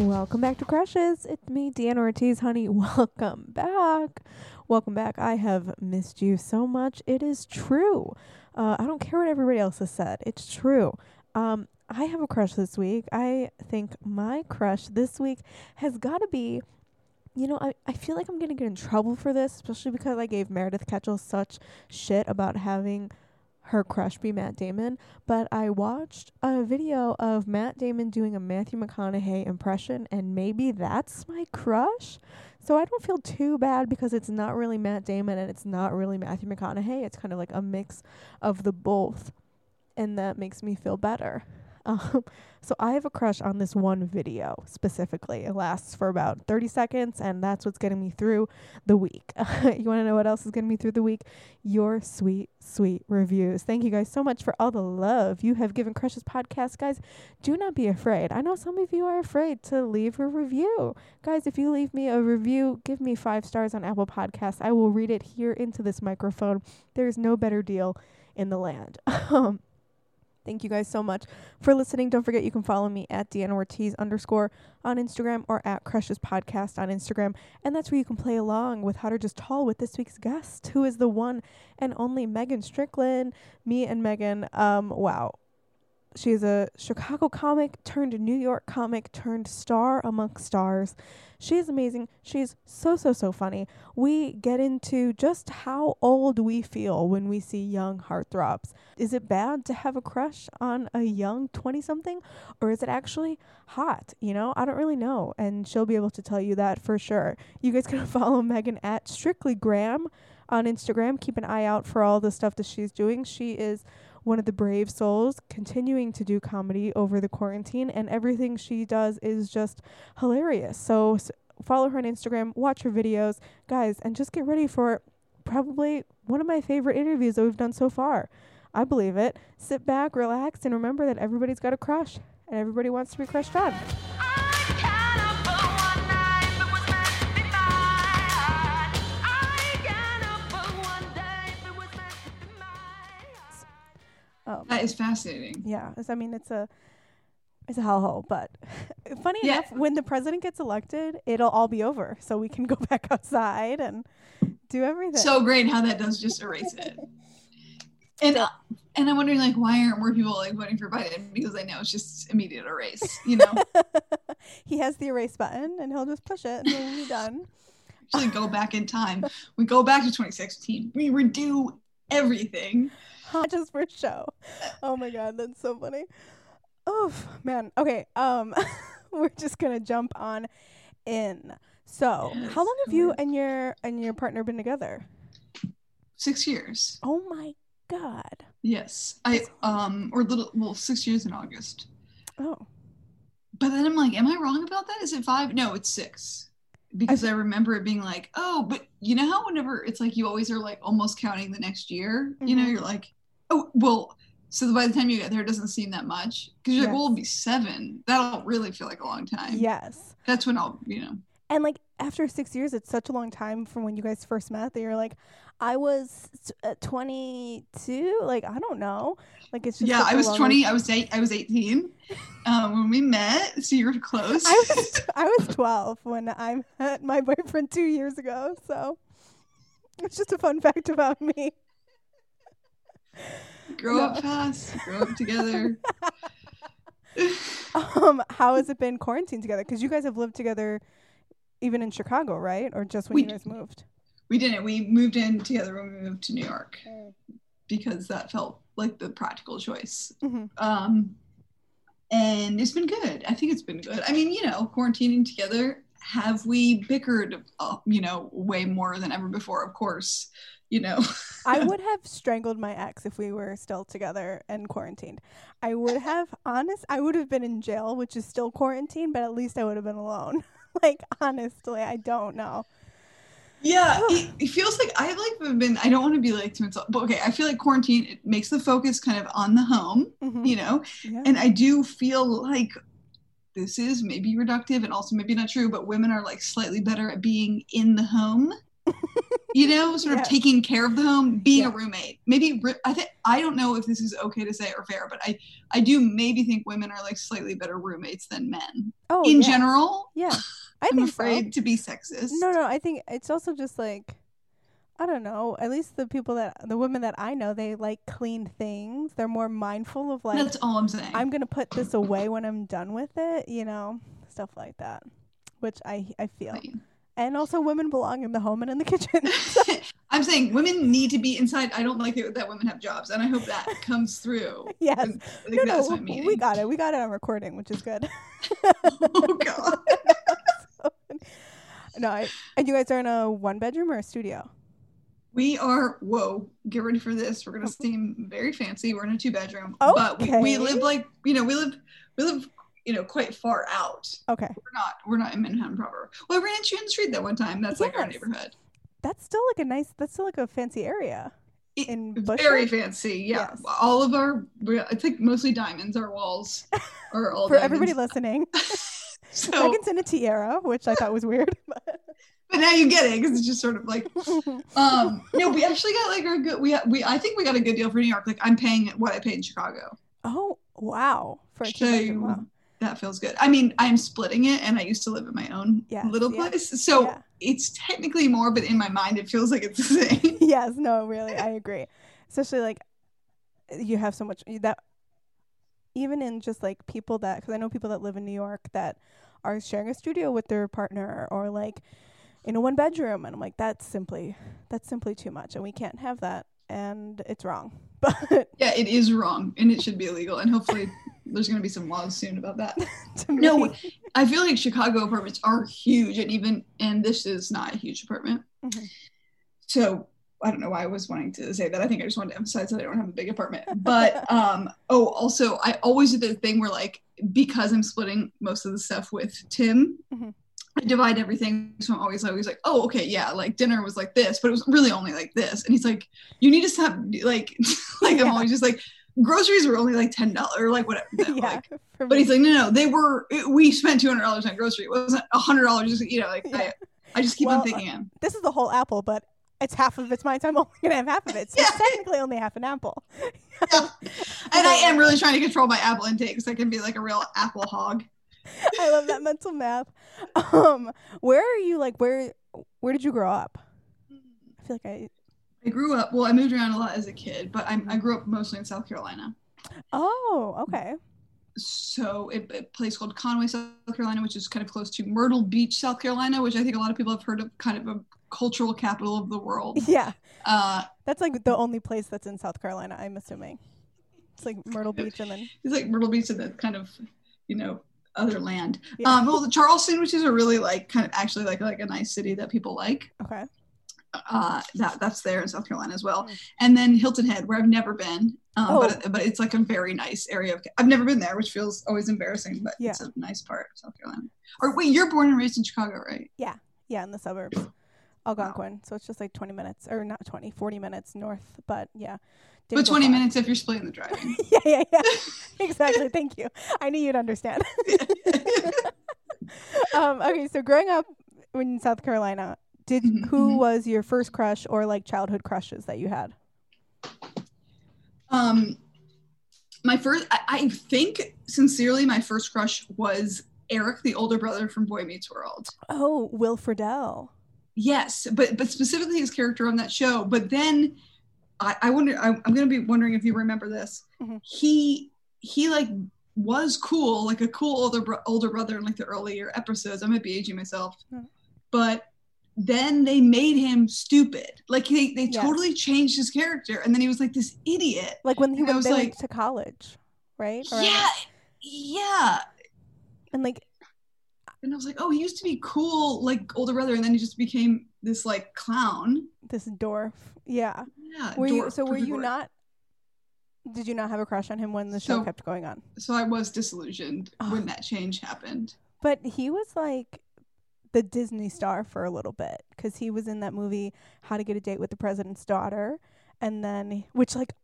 Welcome back to Crushes. It's me, Deanna Ortiz, honey. Welcome back. Welcome back. I have missed you so much. It is true. Uh, I don't care what everybody else has said. It's true. Um, I have a crush this week. I think my crush this week has got to be you know, I, I feel like I'm going to get in trouble for this, especially because I gave Meredith Ketchel such shit about having her crush be Matt Damon. But I watched a video of Matt Damon doing a Matthew McConaughey impression, and maybe that's my crush. So I don't feel too bad because it's not really Matt Damon and it's not really Matthew McConaughey. It's kind of like a mix of the both. And that makes me feel better. Um, so I have a crush on this one video specifically. It lasts for about 30 seconds, and that's what's getting me through the week. you want to know what else is getting me through the week? Your sweet, sweet reviews. Thank you guys so much for all the love you have given Crushes Podcast. Guys, do not be afraid. I know some of you are afraid to leave a review. Guys, if you leave me a review, give me five stars on Apple Podcasts. I will read it here into this microphone. There is no better deal in the land. Thank you guys so much for listening. Don't forget you can follow me at Deanna Ortiz underscore on Instagram or at Crushes Podcast on Instagram. And that's where you can play along with How to Just Tall with this week's guest, who is the one and only Meghan Strickland. Me and Meghan, um, wow. She's a Chicago comic turned New York comic turned star amongst stars. She is amazing. She's so, so, so funny. We get into just how old we feel when we see young heartthrobs. Is it bad to have a crush on a young 20 something, or is it actually hot? You know, I don't really know. And she'll be able to tell you that for sure. You guys can follow Meghan at Stricklygram on Instagram. Keep an eye out for all the stuff that she's doing. She is one of the brave souls continuing to do comedy over the quarantine and everything she does is just hilarious. So s- follow her on Instagram, watch her videos, guys, and just get ready for probably one of my favorite interviews that we've done so far. I believe it. Sit back, relax, and remember that everybody's got a crush and everybody wants to be crushed on. Um, That is fascinating. yeah, it's, I mean it's a it's a hellhole, but funny Yeah. enough, when the president gets elected, it'll all be over, so we can go back outside and do everything. So great how that does just erase it. And uh, and I'm wondering like why aren't more people like voting for Biden because I know it's just immediate erase, you know. he has the erase button, and he'll just push it, and then we'll be done. Actually go back in time. We go back to 2016. We redo everything. just for show. Oh my god, that's so funny. Oh man. Okay. Um, we're just gonna jump on in. So, Yes, how long have you and your and your partner been together? Six years. Oh my god. Yes. I um or little well six years in August. Oh. But then I'm like, am I wrong about that? Is it five? No, it's six. Because I remember it being like, oh, but you know how whenever it's like you always are like almost counting the next year, you know, Mhm. you're like, oh, well, so by the time you get there, it doesn't seem that much. Because you're like, well, Yes. it'll be seven. That'll really feel like a long time. Yes. That's when I'll, you know. And like after six years, it's such a long time from when you guys first met that you're like, I was uh, 22. Like I don't know. Like it's just yeah, i was long- 20. I was eight. I was 18 um, when we met. So you were close. I was I was 12 when I met my boyfriend two years ago. So it's just a fun fact about me. Grow No. up fast, grow up together. Um, how has it been quarantine together? Because you guys have lived together, even in Chicago, right? Or just when We you guys moved? we didn't. We moved in together when we moved to New York. because that felt like the practical choice. hmm Um, and it's been good. I think it's been good. I mean, you know, quarantining together, have we bickered, uh, you know, way more than ever before? Of course, you know. I would have strangled my ex if we were still together and quarantined. I would have, honest, I would have been in jail, which is still quarantine, but at least I would have been alone. like, honestly, I don't know. Yeah, it, it feels like I like have been. I don't want to be like too much, but okay. I feel like quarantine it makes the focus kind of on the home, Mhm. you know, Yeah. and I do feel like this is maybe reductive and also maybe not true, but women are like slightly better at being in the home you know, sort Yeah. of taking care of the home, being a roommate. Maybe I think I don't know if this is okay to say or fair, but I I do maybe think women are like slightly better roommates than men Oh, in yeah. general. Yeah, I I'm think afraid to be sexist. No, no, I think it's also just like I don't know. At least the people that the women that I know, they like clean things. They're more mindful of like That's all I'm saying. I'm gonna put this away when I'm done with it. You know, stuff like that, which I I feel. And also, women belong in the home and in the kitchen. I'm saying women need to be inside. I don't like it that women have jobs, and I hope that comes through. yes. No, no, we got it. We got it on recording, which is good. oh god. no, I, and you guys are in a one bedroom or a studio? We are whoa, get ready for this. We're gonna oh. seem very fancy. We're in a two bedroom. But we, we live like you know, we live we live, you know, quite far out. Okay, We're not we're not in Manhattan proper. Well I ran into the street that one time. That's like our neighborhood. that's still like a nice. That's still like a fancy area. In very fancy, yeah. Yes. All of our, we- I think mostly diamonds. Our walls are all For everybody diamonds. listening, So, Meghan's in a tiara, which I thought was weird. But but now you get it because it's just sort of like um no we actually got like a good we we i think we got a good deal for new york like i'm paying what i paid in chicago oh wow, for a so. Wow. That feels good i mean i'm splitting it and i used to live in my own Yes, little yeah, place so yeah. it's technically more but in my mind it feels like it's the same yes, no, really, I agree. Especially like you have so much that even in just like people that because I know people that live in New York that are sharing a studio with their partner or like in a one bedroom, and I'm like that's simply that's simply too much, and we can't have that, and it's wrong. But yeah it is wrong and it should be illegal and hopefully there's going to be some laws soon about that no i feel like chicago apartments are huge and even and this is not a huge apartment Mhm. so I don't know why I was wanting to say that. I think I just wanted to emphasize that I don't have a big apartment. But um oh also I always do the thing where like because I'm splitting most of the stuff with Tim, Mhm. I divide everything. So I'm always always like, oh okay, yeah, like dinner was like this, but it was really only like this. And he's like, you need to stop like like I'm always just like groceries were only like ten dollars or like whatever. yeah. Like, but he's like, no, no, they were. We spent two hundred dollars on grocery. It wasn't hundred dollars. You know, like Yeah. I, I just keep Well, on thinking him. this is the whole apple, but it's half of it's mine, so I'm only gonna have half of it. So it's Yeah. technically only half an apple. Yeah. And I am really trying to control my apple intake so I can be like a real apple hog. I love that mental math. Um, where are you? Like, where where did you grow up? I feel like I. I grew up. Well, I moved around a lot as a kid, but I, I grew up mostly in South Carolina. Oh, okay. So, a, a place called Conway, South Carolina, which is kind of close to Myrtle Beach, South Carolina, which I think a lot of people have heard of, kind of a cultural capital of the world. Yeah, Uh, that's like the only place that's in South Carolina. I'm assuming. It's like Myrtle Beach, and then it's like Myrtle Beach and the kind of, you know, other land. Yeah. Um, well, Charleston, which is a really like kind of actually like like a nice city that people like. okay. Uh, that that's there in South Carolina as well. Mm. And then Hilton Head, where I've never been, um, Oh. but but it's like a very nice area. Of, I've never been there, which feels always embarrassing, but Yeah. it's a nice part of South Carolina. Or wait, you're born and raised in Chicago, right? Yeah, yeah, in the suburbs, Algonquin. So it's just like 20 minutes, or not 20, 40 minutes north. But yeah. But 20 far. minutes if you're splitting the driving. yeah, yeah, yeah. exactly. Thank you. I knew you'd understand. um, okay, so growing up in South Carolina, did Mhm, who mhm. was your first crush or like childhood crushes that you had? um, my first, I, I think sincerely, my first crush was Eric, the older brother from Boy Meets World. Oh, Will Friedle. Yes, but but specifically his character on that show. But then I, I wonder. I, I'm going to be wondering if you remember this. Mhm. He he like was cool, like a cool older bro- older brother in like the earlier episodes. I might be aging myself, Mhm. but then they made him stupid. Like they they Yes. totally changed his character, and then he was like this idiot. Like when he And went, was like- to college, right? Or- Yeah, yeah. And like, And I was like, oh, he used to be cool, like older brother, and then he just became this like clown. this dwarf. Yeah. Yeah. Were you, so were you word. not, did you not have a crush on him when the show So- kept going on? so I was disillusioned Oh. when that change happened. But he was like the Disney star for a little bit because he was in that movie How to Get a Date with the President's Daughter, and then which like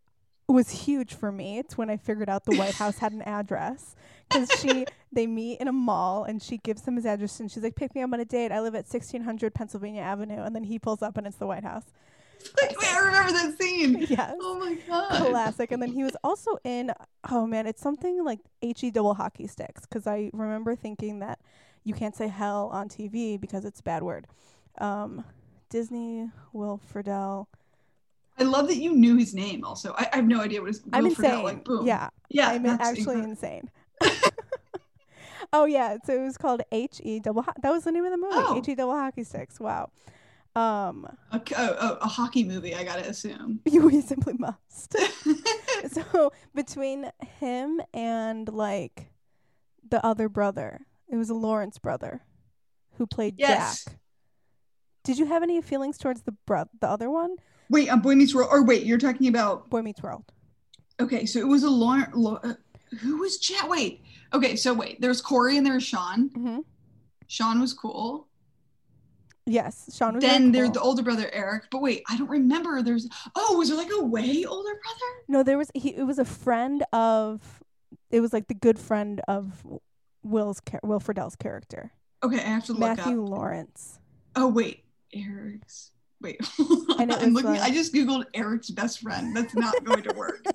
was huge for me. It's when I figured out the White House had an address because she they meet in a mall and she gives him his address and she's like, "Pick me up on a date. I live at 1600 Pennsylvania Avenue." And then he pulls up and it's the White House. Like, wait, I remember that scene. Yes. Oh my god. Classic. And then he was also in oh man, it's something like HE double hockey sticks because I remember thinking that you can't say hell on TV because it's a bad word. Um, Disney Will Friedle. I love that you knew his name. Also, I, I have no idea what his. I'm Will insane. Friedle, Like, boom. Yeah, yeah. I'm actually incredible. insane. oh yeah, so it was called H E double. Ho- that was the name of the movie. Oh. H E double hockey sticks. Wow. Um, a, a, a, a hockey movie. I gotta assume. you we simply must. so between him and like the other brother, it was a Lawrence brother who played Yes. Jack. Did you have any feelings towards the bro- the other one, wait, um, Boy Meets World. Or wait, you're talking about. Boy Meets World? Okay, so it was a Lauren. Lo, uh, who was Jack? Wait. Okay, so wait. There's Corey and there's Sean. Mm-hmm. Sean was cool. Yes, Sean was. then really there's cool. the older brother Eric. But wait, I don't remember. There's. Oh, was there like a way older brother? No, there was he. It was a friend of. It was like the good friend of Will's char- Will Friedle's character, Okay, I have to look up Matthew up. Lawrence. Oh wait, Eric's. Wait, I'm looking. like- I just googled Eric's best friend. That's not going to work.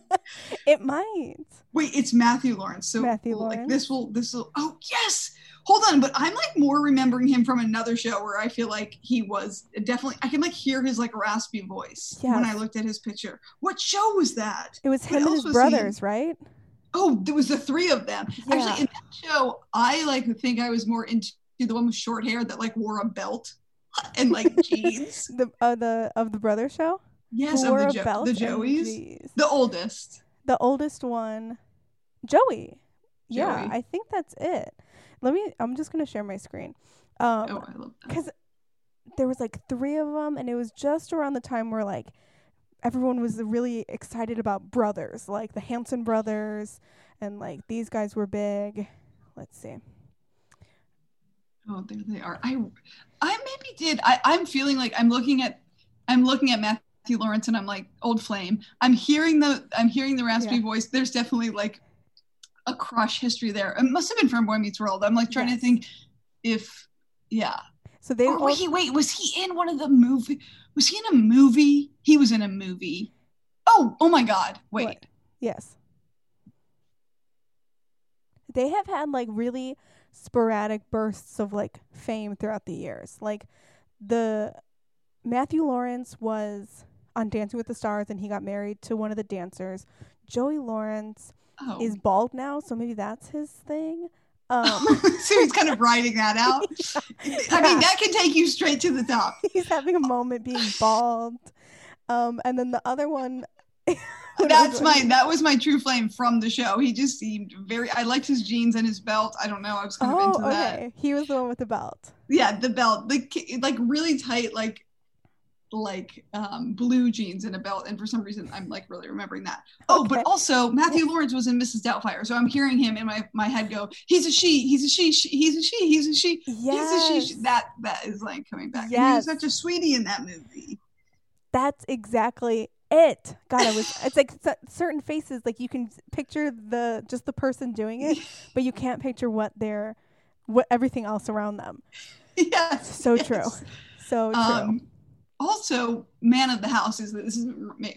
It might. Wait, it's Matthew Lawrence. So Matthew Lawrence. like this will this will. Oh yes. Hold on, but I'm like more remembering him from another show where I feel like he was definitely. I can like hear his like raspy voice when I looked at his picture. What show was that? It was What and his brothers, right? Oh, there was the three of them. Yeah. Actually, in that show, I like think I was more into the one with short hair that like wore a belt and like jeans. The uh, the of the brother show. Yes, of the, jo- the Joeys. The oldest. The oldest one, Joey. Yeah, Joey. I think that's it. Let me. I'm just gonna share my screen. Um, oh, I love that. because there was like three of them and it was just around the time where like everyone was really excited about brothers like the hanson brothers and like these guys were big let's see Oh, there they are. I, I maybe did. I, I'm feeling like I'm looking at, I'm looking at Matthew Lawrence, and I'm like old flame. I'm hearing the, I'm hearing the raspy Yeah. voice. There's definitely like a crush history there. It must have been from Boy Meets World. I'm like trying Yes. to think if, yeah. So they Or all, wait, wait, was he in one of the movie? Was he in a movie? He was in a movie. Oh, oh my God! Wait. What? yes they have had like really sporadic bursts of like fame throughout the years like the matthew lawrence was on dancing with the stars and he got married to one of the dancers joey lawrence Oh. is bald now, so maybe that's his thing. Um, so he's kind of writing that out. I mean, that can take you straight to the top. he's having a moment being bald. Um, and then the other one. That's my that was my true flame from the show. He just seemed very. I liked his jeans and his belt. I don't know. I was kind of Oh, into that. okay. He was the one with the belt. Yeah, the belt, the like really tight, like like um blue jeans and a belt. And for some reason, I'm like really remembering that. Oh, Okay. but also Matthew Lawrence was in Mrs. Doubtfire, so I'm hearing him in my my head go, "He's a she. He's a she. she he's a she. He's a she." Yes, He's a she. That that is like coming back. Yes. was such a sweetie in that movie. that's exactly it. God, I was. It's like certain faces, like you can picture the just the person doing it, but you can't picture what they're, what everything else around them. yes. So yes. true. So true. Also, Man of the House is this is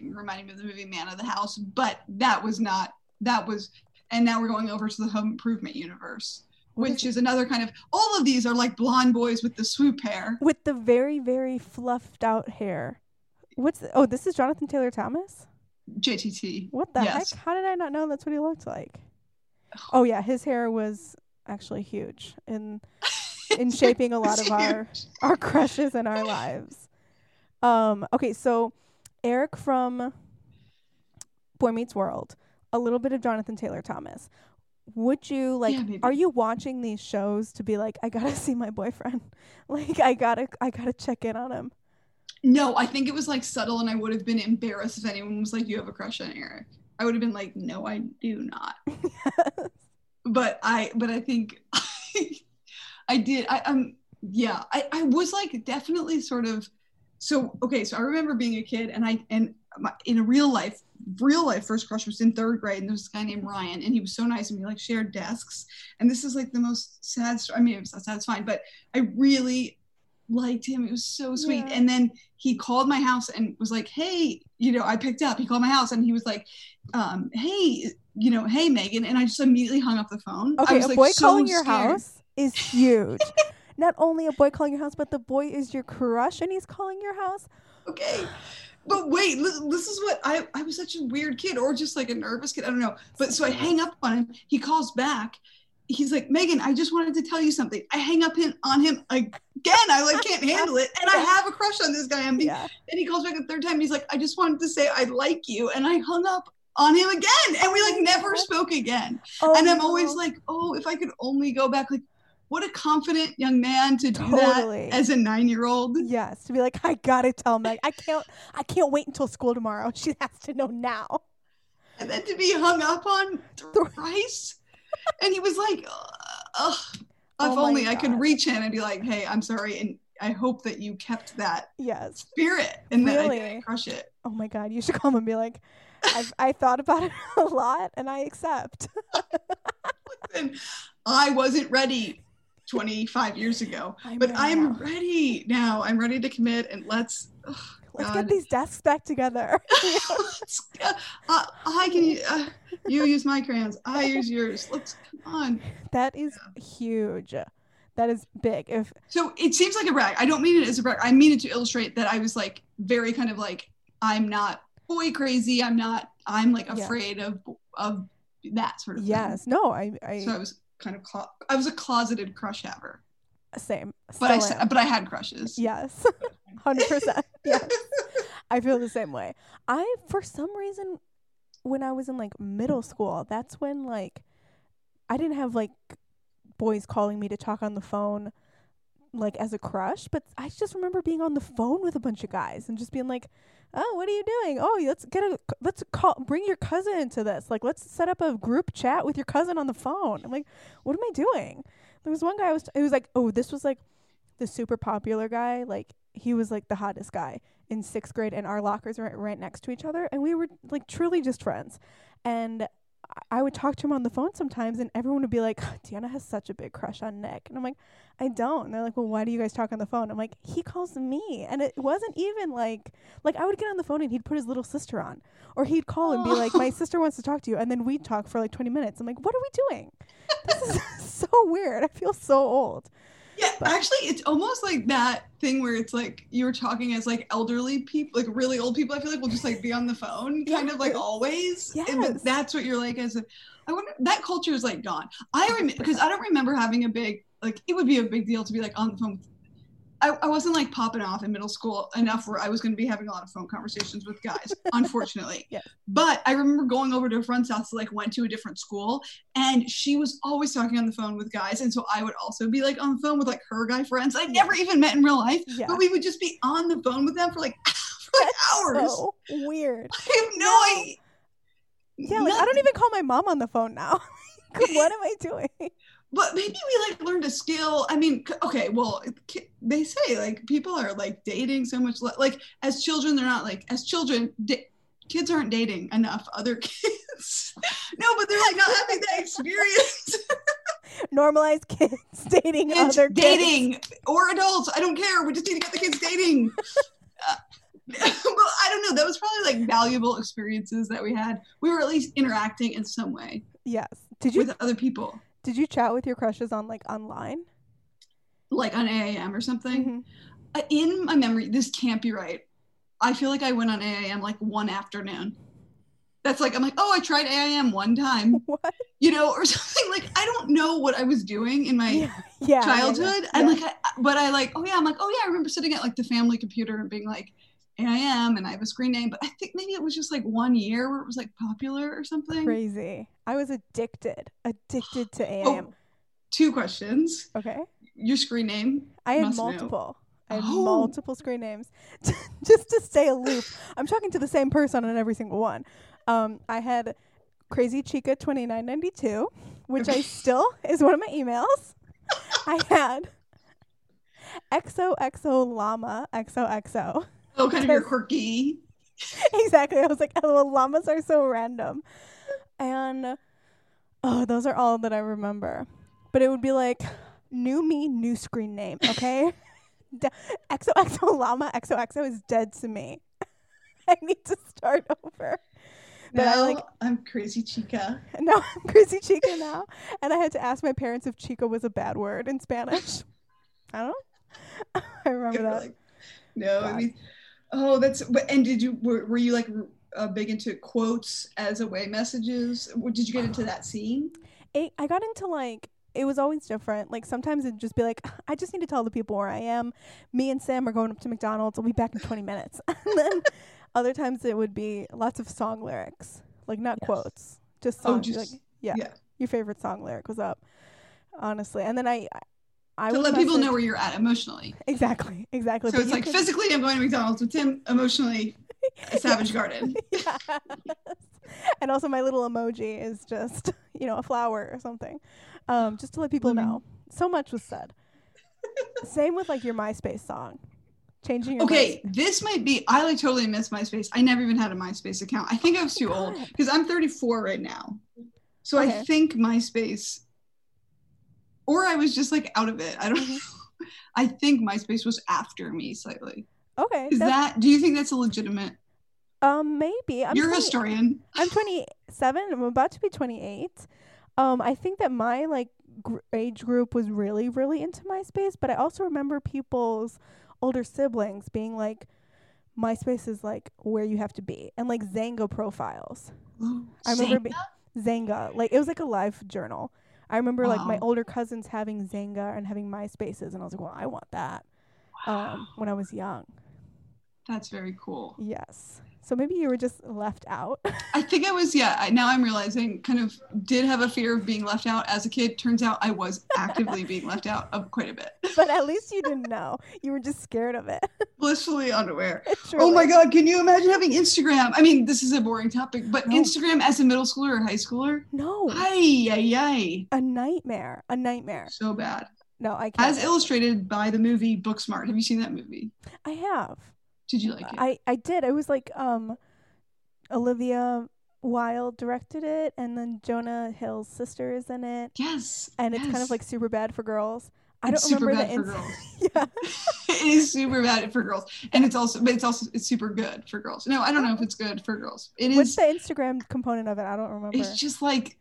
reminding me of the movie Man of the House, but that was not that was. And now we're going over to the Home Improvement universe, which is another kind of. All of these are like blonde boys with the swoop hair. with the very very fluffed out hair. What's the, oh this is Jonathan Taylor Thomas? JTT. What the Yes. heck? How did I not know that's what he looked like? Oh yeah, his hair was actually huge in in shaping a lot of our our crushes in our lives. Um okay, so Eric from Boy Meets World, a little bit of Jonathan Taylor Thomas. Would you like Yeah, are you watching these shows to be like I got to see my boyfriend? Like I got to I got to check in on him. No, I think it was like subtle, and I would have been embarrassed if anyone was like, "You have a crush on Eric." I would have been like, "No, I do not." but I but I think I did I um yeah I I was like definitely sort of so okay so I remember being a kid and I and my, in a real life real life first crush was in third grade, and there was this guy named Ryan, and he was so nice, and we like shared desks. And this is like the most sad story. I mean, it's not sad, it's fine, but I really liked him. It was so sweet. Yeah. And then he called my house and was like, "Hey, you know," I picked up. He called my house and he was like, um, "Hey, you know, hey Meghan," and I just immediately hung up the phone. I Okay, was a like boy so calling your scared. house is huge. Not only a boy calling your house, but the boy is your crush and he's calling your house. Okay. But wait, this is what I I was such a weird kid or just like a nervous kid. I don't know. But so I hang up on him. He calls back. He's like, Meghan, I just wanted to tell you something. I hang up in, on him again. I like can't handle it. And I have a crush on this guy. I'm being, Yeah. and he calls back the third time. He's like, I just wanted to say I like you. And I hung up on him again. And we Oh like never spoke again. Oh, and I'm always oh. like, oh, if I could only go back, like, what a confident young man to do Totally. that as a nine year old. Yes, to be like, I gotta tell Meg. I can't. I can't wait until school tomorrow. She has to know now. and then to be hung up on thrice. and he was like, Ugh. if Oh only I could reach in and be like, hey, I'm sorry. And I hope that you kept that Yes. spirit and that I Really? didn't crush it. Oh my God, you should come and be like, I've I thought about it a lot and I accept. And I wasn't ready 25 years ago, I'm but ready I'm now. ready now. I'm ready to commit and let's. Let's God. get these desks back together. uh, I can uh, you use my crayons. I use yours. Let's come on. that is huge. That is big. If So it seems like a brag. I don't mean it as a brag. I mean it to illustrate that I was like very kind of like I'm not boy crazy. I'm not. I'm like Yeah. afraid of of that sort of thing. yes, no, I I. So I was kind of clo- I was a closeted crush haver, same. but I am. but I had crushes. Yes. 100%. Yes. I feel the same way. I for some reason when I was in like middle school, that's when like I didn't have like boys calling me to talk on the phone like as a crush, but I just remember being on the phone with a bunch of guys and just being like, "Oh, what are you doing? Oh, let's get a let's call bring your cousin into this. Like let's set up a group chat with your cousin on the phone." I'm like, "What am I doing?" There was one guy I was it was like, "Oh, this was like the super popular guy, like he was like the hottest guy in sixth grade, and our lockers were right next to each other, and we were like truly just friends. And I would talk to him on the phone sometimes, and everyone would be like, "Deanna has such a big crush on Nick," and I'm like, "I don't." And they're like, "Well, why do you guys talk on the phone?" I'm like, "He calls me," and it wasn't even like like I would get on the phone and he'd put his little sister on, or he'd call and be oh. like, "My sister wants to talk to you," and then we'd talk for like 20 minutes. I'm like, "What are we doing?" This is so weird. I feel so old. Yeah, But- actually, it's almost like that thing where it's like you're talking as like elderly people, like really old people. I feel like will just like be on the phone, kind of like always. And Yes. but that's what you're like as a. I wonder that culture is like gone. I remember because I don't remember having a big like it would be a big deal to be like on the phone. with- I, I wasn't like popping off in middle school enough where I was going to be having a lot of phone conversations with guys, unfortunately. Yes. But I remember going over to a friend's house, like went to a different school, and she was always talking on the phone with guys, and so I would also be like on the phone with like her guy friends. I never even met in real life, Yeah. but we would just be on the phone with them for like for like hours. So weird. I have no No. idea. Yeah, like I don't even call my mom on the phone now. what am I doing? But maybe we like learned a skill i mean okay well they say like people are like dating so much like as children they're not like as children kids aren't dating enough other kids. No but they're like not having that experience. Normalize kids dating Kids other kids. dating or adults i don't care we just need to get the kids dating. Uh, well i don't know that was probably like valuable experiences that we had. We were at least interacting in some way Yes. Did you with other people did you chat with your crushes on like online? like on AIM or something Mhm. uh, in my memory, this can't be right. I feel like I went on AIM like one afternoon. That's like I'm like, oh, I tried AIM one time, What? you know, or something. Like I don't know what I was doing in my Yeah. Yeah. childhood, yeah. and like, I, but I like, oh yeah, I'm like, oh yeah, I remember sitting at like the family computer and being like, AIM, and I have a screen name, but I think maybe it was just like one year where it was like popular or something. crazy. I was addicted. Addicted to Oh, AIM. two questions. Okay. Your screen name. I had must know. multiple. I had Oh. multiple screen names just to stay aloof. I'm talking to the same person on every single one. Um, I had Crazy Chica 2992, which I still is one of my emails. I had XOXO Llama XOXO. Oh, kind of your quirky. exactly. I was like, oh, llamas are so random. And oh, those are all that I remember. But it would be like, new me, new screen name, okay? D- XOXO llama XOXO is dead to me. I need to start over. But I like I'm crazy chica. No, I'm crazy Chica now. And I had to ask my parents if Chica was a bad word in Spanish. I don't know. I remember You're that. like, no, I mean, oh, that's. But and did you were, were you like uh, big into quotes as away messages? Did you get into that scene? it, I got into like it was always different. Like sometimes it'd just be like, I just need to tell the people where I am. Me and Sam are going up to McDonald's. I'll be back in 20 minutes. and then other times it would be lots of song lyrics, like not Yes. quotes, just Oh, songs. just- like, yeah, yeah. your favorite song lyric was up, honestly. And then I, I to would let people know where you're at emotionally. exactly, exactly. So But it's like could- physically, I'm going to McDonald's with Tim. Emotionally, a Savage Garden. Yes. And also my little emoji is just, you know, a flower or something. Um, just to let people Living. know. So much was said. Same with like your MySpace song. Changing your Okay, MySpace- this might be. I like totally miss MySpace. I never even had a MySpace account. I think I was too old because I'm 34 right now. So I think MySpace, or I was just like out of it. I don't. Mhm. know. I think MySpace was after me slightly. Okay. Is that? Do you think that's a legitimate? um maybe. I'm You're a historian. I'm 27. I'm about to be 28. Um, I think that my like gr- age group was really, really into MySpace, but I also remember people's older siblings being like, MySpace is like where you have to be, and like Xanga profiles. I remember be- Xanga, like it was like a live journal. I remember like my older cousins having Xanga and having MySpaces, and I was like, well, I want that. Um, when I was young, That's very cool. yes. So maybe you were just left out. I think I was, yeah. I, now I'm realizing, kind of did have a fear of being left out as a kid. Turns out I was actively being left out of quite a bit. but at least you didn't know. You were just scared of it. Blissfully unaware. Oh my God, can you imagine having Instagram? I mean, this is a boring topic, but No. Instagram as a middle schooler or high schooler? No, Ay, ay, ay. a nightmare. A nightmare. So bad. No, I can't. As illustrated by the movie Booksmart. Have you seen that movie? I have. Did you like it? I I did. I was like um, Olivia Wilde directed it, and then Jonah Hill's sister is in it, yes. and it's kind of like Superbad for girls. I It's don't super remember bad the for ins- girls. yeah. it is Superbad for girls. And it's also, but it's also, it's super good for girls. No, I don't know if it's good for girls. It What's is, the Instagram component of it? I don't remember. it's just like,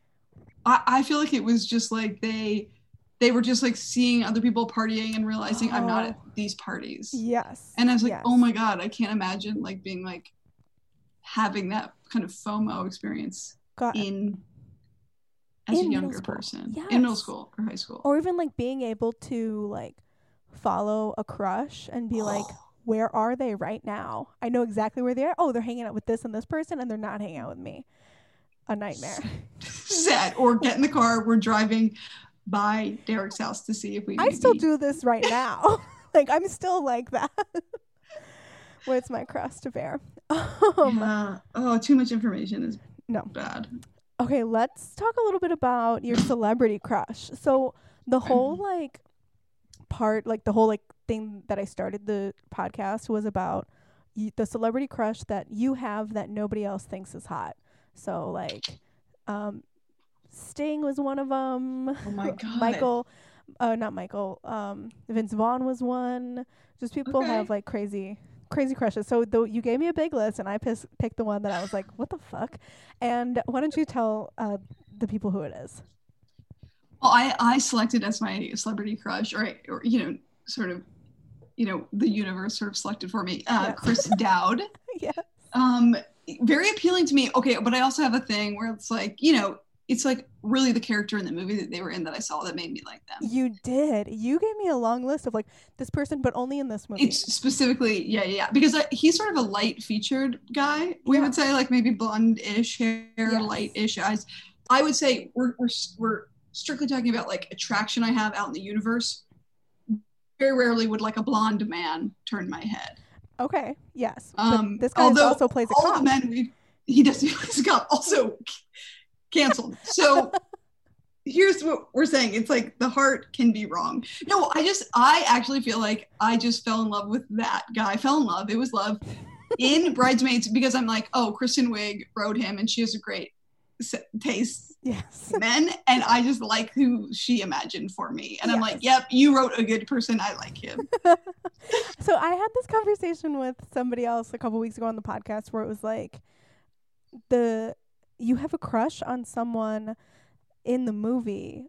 I, I feel like it was just like they, they were just like seeing other people partying and realizing I'm not Oh. at these parties. yes. And I was like, yes. oh my God, I can't imagine like being like having that kind of FOMO experience God. in as In a younger person in middle school or high school. or even like being able to like follow a crush and be like where are they right now i know exactly where they are oh they're hanging out with this and this person and they're not hanging out with me a nightmare Sad. Or get in the car, we're driving by Derek's house to see if we i still do this right now like i'm still like that what's my cross to bear um, Yeah. Oh, too much information is no bad. okay let's talk a little bit about your celebrity crush so the whole Mm-hmm. like part like the whole like thing that i started the podcast was about y- the celebrity crush that you have that nobody else thinks is hot so like um sting was one of them Oh my god. michael uh not michael um vince vaughn was one just people Okay. have like crazy crazy crushes so though you gave me a big list and i pis- picked the one that i was like what the fuck and why don't you tell uh the people who it is Well, I I selected as my celebrity crush, or, or you know, sort of, you know, the universe sort of selected for me. Uh, Yeah. Chris O'Dowd. yeah Um, very appealing to me. Okay, but I also have a thing where it's like, you know, it's like really the character in the movie that they were in that I saw that made me like them. you did you gave me a long list of like this person but only in this movie It's specifically, yeah, yeah, because I, he's sort of a light featured guy. We Yeah. would say like maybe blonde-ish hair, Yes. light-ish eyes. I would say we're, we're we're strictly talking about like attraction I have out in the universe. Very rarely would like a blonde man turn my head. okay yes but Um, this guy although also plays a all cop the men we he does he plays a cop also canceled. So here's what we're saying: it's like the heart can be wrong. No, I just I actually feel like I just fell in love with that guy. I fell in love. It was love. in Bridesmaids because I'm like, oh, Kristen Wiig wrote him and she has a great taste Yes. men, and I just like who she imagined for me. And I'm like, yep, you wrote a good person. I like him. so I had this conversation with somebody else a couple weeks ago on the podcast where it was like the you have a crush on someone in the movie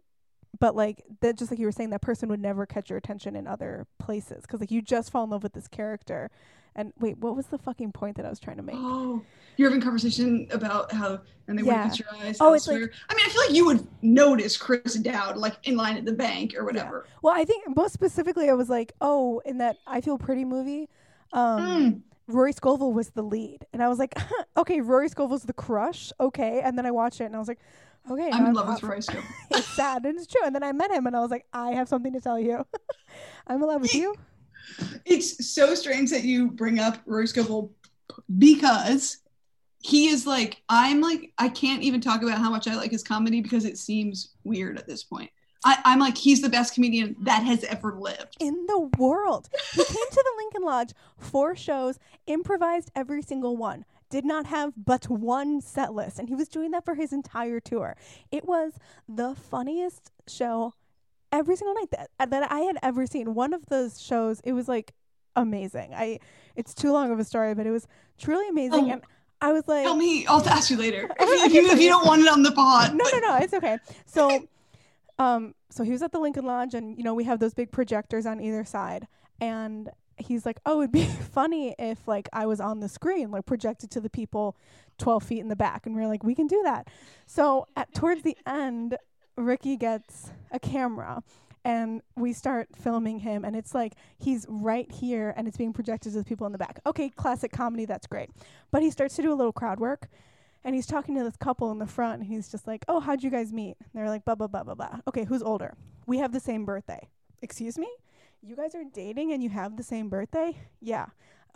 but like that just like you were saying that person would never catch your attention in other places because like you just fall in love with this character and wait what was the fucking point that i was trying to make Oh, you're having conversation about how and they Yeah. wouldn't catch your eyes. Oh, it's like- I mean, I feel like you would notice Chris O'Dowd like in line at the bank or whatever. well i think most specifically i was like oh in that i feel pretty movie um Mm. Rory Scovel was the lead, and I was like, okay, Rory Scovel's the crush, okay. And then I watched it, and I was like, okay, I'm in love with Roy Scovel. it's sad and it's true. And then I met him, and I was like, I have something to tell you. I'm in love with you. It's so strange that you bring up Rory Scovel because he is like I'm like I can't even talk about how much I like his comedy because it seems weird at this point. I, I'm like he's the best comedian that has ever lived. In the world, he came to the Lincoln Lodge, four shows, improvised every single one. Did not have but one set list, and he was doing that for his entire tour. It was the funniest show every single night that that I had ever seen. One of those shows, it was like amazing. I it's too long of a story, but it was truly amazing. Oh. and I was like, Tell me, I'll ask you later if, you- if you if you. don't want it on the pod. no, but- no, no, it's okay. So, um, so he was at the Lincoln Lodge, and you know we have those big projectors on either side, and he's like, "Oh, it'd be funny if like I was on the screen, like projected to the people twelve feet in the back," and we are like, "We can do that." So at towards the end, Ricky gets a camera. And we start filming him, and it's like he's right here, and it's being projected to the people in the back. Okay, classic comedy, that's great. But he starts to do a little crowd work, and he's talking to this couple in the front and he's just like, "Oh, how'd you guys meet?" And they're like, "Blah blah blah blah blah." Okay, who's older? We have the same birthday. Excuse me? You guys are dating and you have the same birthday? Yeah.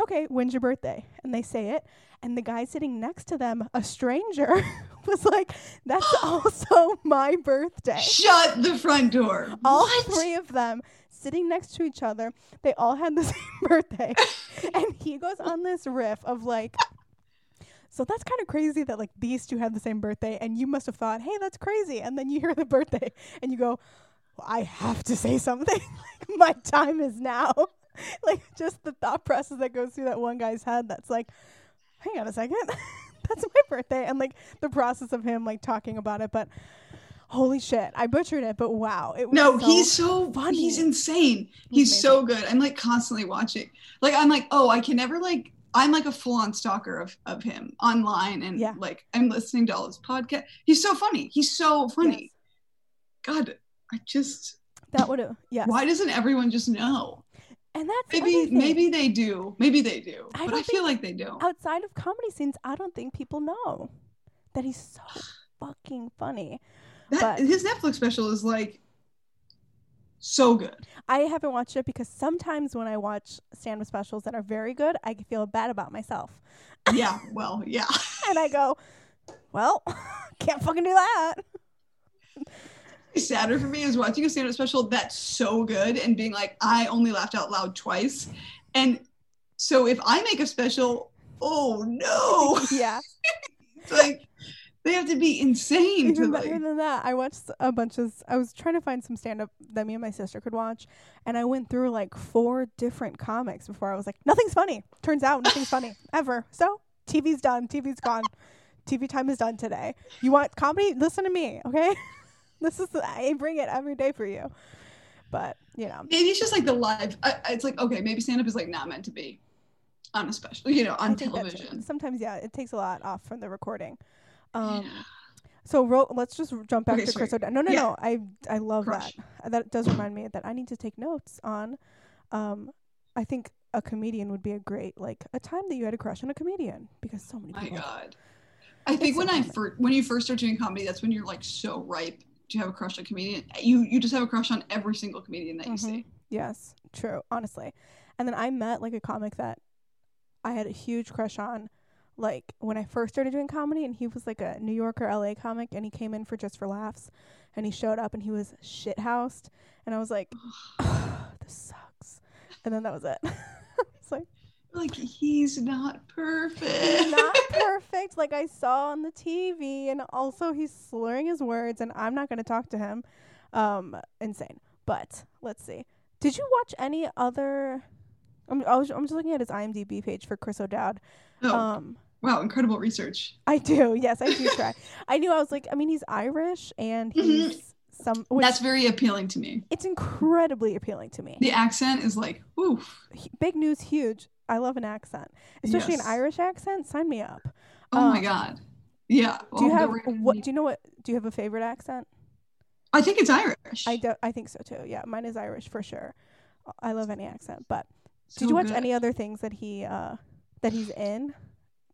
Okay, when's your birthday? And they say it, and the guy sitting next to them, a stranger, was like, "That's also my birthday." Shut the front door. All what? three of them sitting next to each other. They all had the same birthday. and he goes on this riff of like so that's kind of crazy that like these two have the same birthday and you must have thought, "Hey, that's crazy." And then you hear the birthday and you go, well, "I have to say something. like my time is now." like just the thought process that goes through that one guy's head that's like, "Hang on a second. that's my birthday." And like the process of him like talking about it, but holy shit, I butchered it, but wow, it was No, so he's so funny. he's insane. He's He's so good. I'm like constantly watching. Like I'm like, oh, I can never like I'm like a full on stalker of of him online and Yeah. like I'm listening to all his podcast. He's so funny. He's so funny. God, I just That would have yeah. why doesn't everyone just know? And that's Maybe maybe they do. Maybe they do. I but I feel like they don't. outside of comedy scenes, I don't think people know that he's so fucking funny. That but- his Netflix special is like so good. I haven't watched it because sometimes when I watch stand-up specials that are very good, I feel bad about myself, Yeah, well, yeah. and I go, "Well, can't fucking do that." sadder for me is watching a stand-up special that's so good and being like, I only laughed out loud twice. And so if I make a special, oh no. yeah. It's like they have to be insane to Even like better than that, I watched a bunch of. I was trying to find some stand-up that me and my sister could watch, and I went through like four different comics before I was like, "Nothing's funny." Turns out, nothing's funny ever. So TV's done. TV's gone. TV time is done today. You want comedy? Listen to me, okay? this is I bring it every day for you. But you know, maybe it's just like the live I, it's like okay maybe stand-up is like not meant to be on a special you know on think that's it. television Sometimes, yeah, it takes a lot off from the recording. Um, Yeah. So ro- let's just jump back Okay, to Chris sorry. O'Donnell. No, no, Yeah. no. I I love Crush. that. Uh, That does remind me that I need to take notes on. Um, I think a comedian would be a great like a time that you had a crush on a comedian because so many People my god i think when so i first when you first start doing comedy that's when you're like so ripe to have a crush on a comedian you you just have a crush on every single comedian that you Mhm. see Yes, true. Honestly, and then I met like a comic that I had a huge crush on. Like when I first started doing comedy, and he was like a New York or LA comic, and he came in for just for laughs, and he showed up and he was shithoused, and I was like, this sucks, and then that was it. it's like like he's not perfect. He's not perfect, like I saw on the TV, and also he's slurring his words, and I'm not going to talk to him. Um, insane. But let's see. Did you watch any other? I'm I was, I'm just looking at his IMDb page for Chris O'Dowd. Oh, Um, wow, incredible research. I do. Yes, I do try. I knew. I was like, I mean, he's Irish, and Mhm. he's some. Which, That's very appealing to me. it's incredibly appealing to me. The accent is like, oof. Big news, huge. I love an accent, especially Yes. an Irish accent. Sign me up. Oh my Um, god. Yeah. Do you have what? Do you know what? Do you have a favorite accent? I think it's Irish. I do, I think so too. Yeah, mine is Irish for sure. I love any accent. But So did you watch good. any other things that he uh that he's in?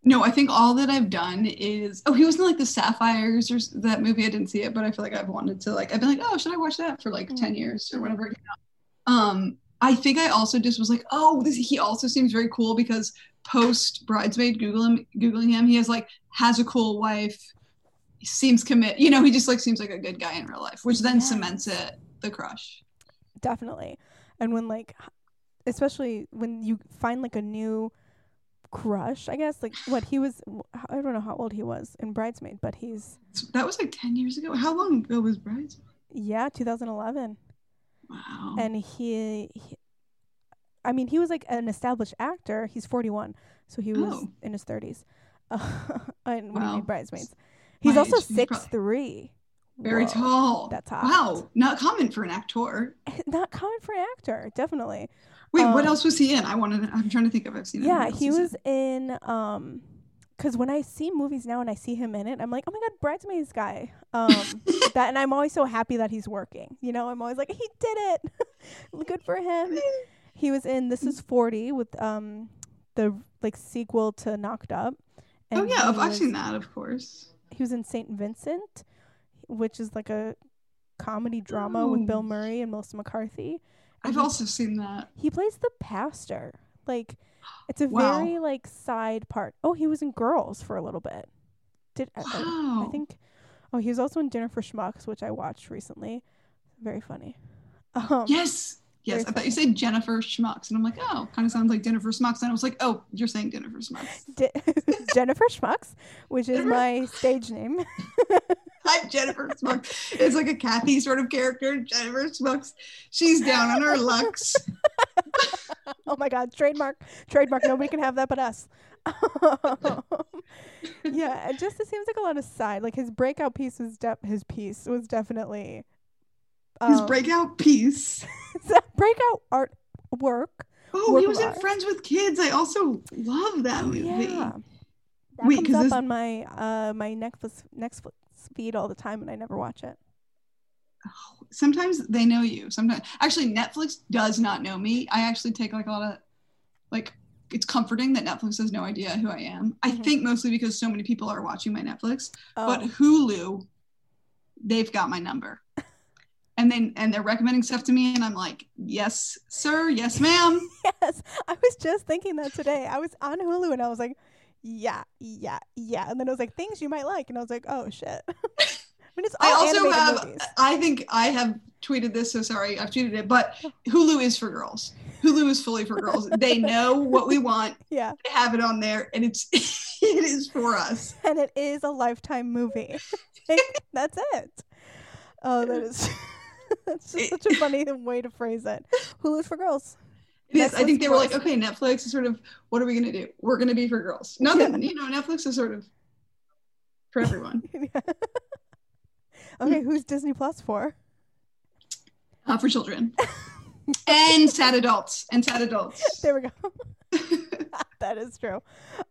No, I think all that I've done is oh, he was in like the Sapphires or that movie. I didn't see it, but I feel like I've wanted to like I've been like, oh, should I watch that for like Mhm. ten years or whatever. Um, I think I also just was like, oh, this he also seems very cool because post bridesmaid, Google him, googling him, he has like has a cool wife, seems commit. You know, he just like seems like a good guy in real life, which then cements it the crush. Definitely. And when like especially when you find like a new crush, I guess like what he was I don't know how old he was in Bridesmaid, but he's So that was like ten years ago. How long ago was bridesmaid? yeah, 2011. Wow. and he, he I mean, he was like an established actor. He's 41, so he was Oh. in his 30s. Uh, and when he Wow. made Bridesmaids, he's My also age, six three. very tall. That's hot. Wow, not common for an actor. Not common for an actor, definitely. Wait, what Um, else was he in? I wanted. I'm trying to think if I've seen. Yeah, he he's in. was in um because when I see movies now and I see him in it, I'm like, oh my god, Bridesmaids guy. Um, that and I'm always so happy that he's working. You know, I'm always like, he did it. Good for him. He was in This Is Forty with um the like sequel to Knocked Up. And Oh yeah, I've, was- seen that, of course. He was in Saint Vincent, which is like a comedy drama with Bill Oh. Murray and Melissa McCarthy. I've also seen that. he plays the pastor. Like it's a Wow. very like side part. Oh, he was in Girls for a little bit. Did I- I, Wow. I think Oh, he was also in Dinner for Schmucks, which I watched recently. Very funny. Um Yes. Yes, I thought you said Jennifer Schmucks, and I'm like, oh, kind of sounds like Jennifer Schmucks. And I was like, oh, you're saying Jennifer Schmucks. Di- Jennifer Schmucks, which is Jennifer- my stage name. I'm Jennifer Schmucks. It's like a Kathy sort of character, Jennifer Schmucks. She's down on her lucks. oh my god, trademark, trademark. Nobody can have that but us. yeah, it just it seems like a lot of side. Like his breakout piece was de- his piece was definitely His um, breakout piece. breakout art work. Oh, he was in art. Friends with Kids. I also love that Oh, movie. yeah. That Wait, comes up this- on my uh my Netflix Netflix feed all the time, and I never watch it. sometimes they know you sometimes actually netflix does not know me i actually take like a lot of like it's comforting that netflix has no idea who i am i Mhm. think mostly because so many people are watching my netflix Oh, but hulu they've got my number and then and they're recommending stuff to me and i'm like yes sir yes ma'am yes, I was just thinking that today. I was on Hulu and I was like, yeah, yeah, yeah, and then it was like things you might like, and I was like, oh shit. I mean, it's all i also have movies. i think i have tweeted this so sorry i've tweeted it but hulu is for girls hulu is fully for girls they know what we want Yeah, they have it on there and it's it is for us and it is a lifetime movie. That's it. Oh, that is. That's just such a funny way to phrase it. Hulu's for girls. Is. I think they were like, okay, Netflix is sort of, what are we going to do? We're going to be for girls. Nothing, you know, Netflix is sort of for everyone. okay, who's Disney Plus for? uh, for children and sad adults and sad adults. There we go. that is true.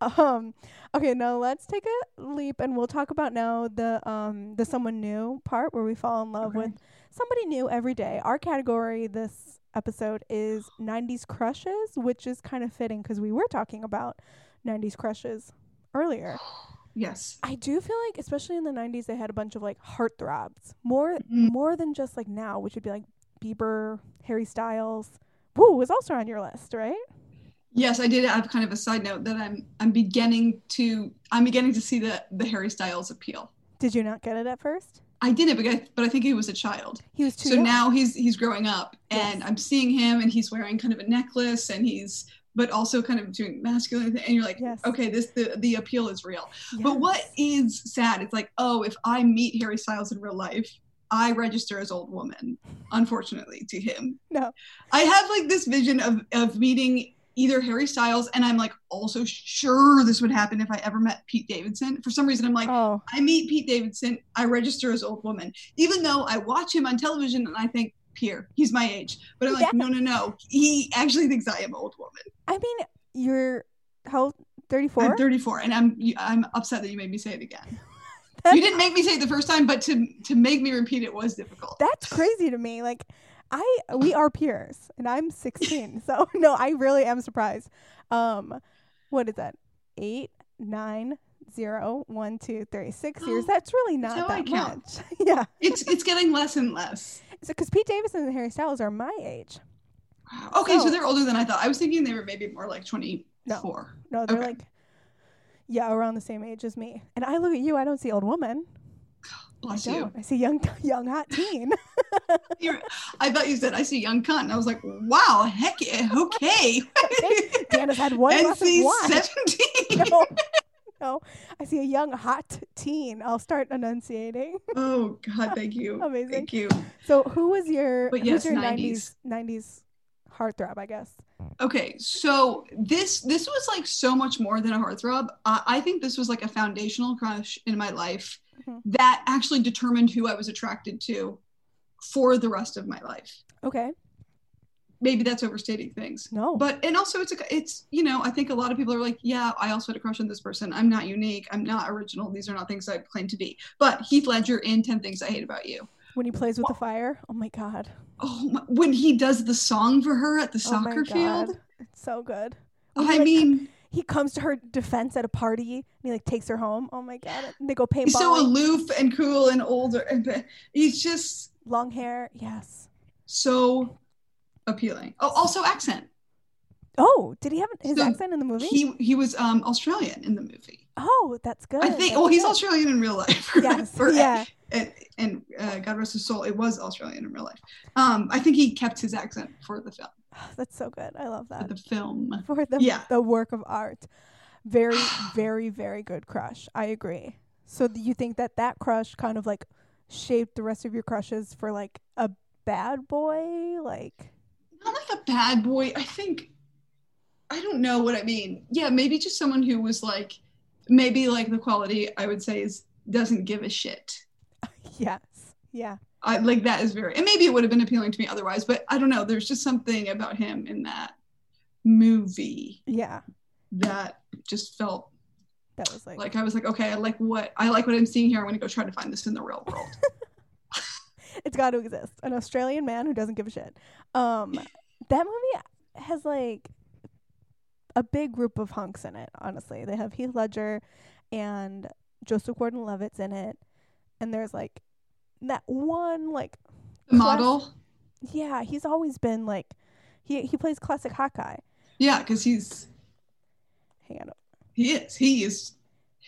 Um, okay, now let's take a leap and we'll talk about now the um the someone new part where we fall in love Okay. with somebody new every day. Our category this episode is 90s crushes, which is kind of fitting because we were talking about 90s crushes earlier. Yes. I do feel like especially in the 90s they had a bunch of like heartthrobs. More Mhm. more than just like now, which would be like Bieber, Harry Styles. Woo was also on your list, right? Yes, I did have kind of a side note that I'm I'm beginning to I'm beginning to see the the Harry Styles appeal. Did you not get it at first? I didn't, but I, but I think he was a child. He was too so young. now he's he's growing up and Yes. i'm seeing him and he's wearing kind of a necklace and he's but also kind of doing masculine thing, and you're like, Yes. okay, this the the appeal is real. Yes. But what is sad? It's like, oh, if I meet Harry Styles in real life, I register as old woman. Unfortunately, to him, No. I have like this vision of of meeting either Harry Styles, and I'm like also sure this would happen if I ever met Pete Davidson. For some reason, I'm like, Oh, I meet Pete Davidson, I register as old woman, even though I watch him on television and I think. Pierre, he's my age, but I'm like, Yeah. no, no, no. He actually thinks I am old woman. I mean, you're how 34? I'm 34, and I'm I'm upset that you made me say it again. you didn't make me say it the first time, but to to make me repeat it was difficult. That's crazy to me. Like, I we are peers, and I'm 16. so no, I really am surprised. Um, what is that? Eight, nine, zero, one, two, three, six years. That's really That's not how I that count. much. yeah, It's it's getting less and less. because Pete Davidson and Harry Styles are my age. Okay, so So- they're older than I thought. I was thinking they were maybe more like 24. No, they're Okay. like, yeah, around the same age as me. And I look at you, I don't see old woman. Bless I don't. I see young, young hot teen. I thought you said I see young cunt, and I was like, wow, heck yeah, okay. Dana's had one NC. 17. no, no. I see a young hot teen. I'll start enunciating. Oh God, thank you. Amazing. Thank you. So, who was your But yes, your 90s. 90s 90s heartthrob? I guess. Okay, so this this was like so much more than a heartthrob. I, I think this was like a foundational crush in my life Mhm. that actually determined who I was attracted to for the rest of my life. Okay. Maybe that's overstating things. No. But and also it's a, it's you know I think a lot of people are like yeah I also had a crush on this person I'm not unique I'm not original these are not things I claim to be but Heath Ledger in Ten Things I Hate About You when he plays with the fire. Oh my god. oh my, when he does the song for her at the Oh soccer field It's so good. When I like, mean he comes to her defense at a party and he like takes her home. Oh my god. And they go paintballing. he's so aloof and cool and older and he's just Long hair. Yes. so appealing oh also accent Oh, did he have his So accent in the movie? he he was um Australian in the movie oh, that's good. I think That's well he's good. Australian in real life Yes. Or- yeah. and, and uh, God rest his soul, it was Australian in real life. Um, I think he kept his accent for the film. That's so good. I love For that. the film. For the Yeah. the work of art. Very very very good crush. I agree. So do you think that that crush kind of like shaped the rest of your crushes for like a bad boy like Not like a bad boy. I think I don't know what I mean. Yeah, maybe just someone who was like maybe like the quality I would say is doesn't give a shit. yes. Yeah. I like that is very and maybe it would have been appealing to me otherwise, but I don't know. There's just something about him in that movie Yeah. that just felt That was like, like I was like, okay, I like what I like what I'm seeing here. I'm gonna go try to find this in the real world. it's got to exist. An Australian man who doesn't give a shit. Um, that movie has like a big group of hunks in it. Honestly, they have Heath Ledger and Joseph Gordon-Levitt's in it, and there's like that one like The Class- model. yeah, he's always been like he he plays classic Hawkeye. Yeah, because he's Hang on, he is he is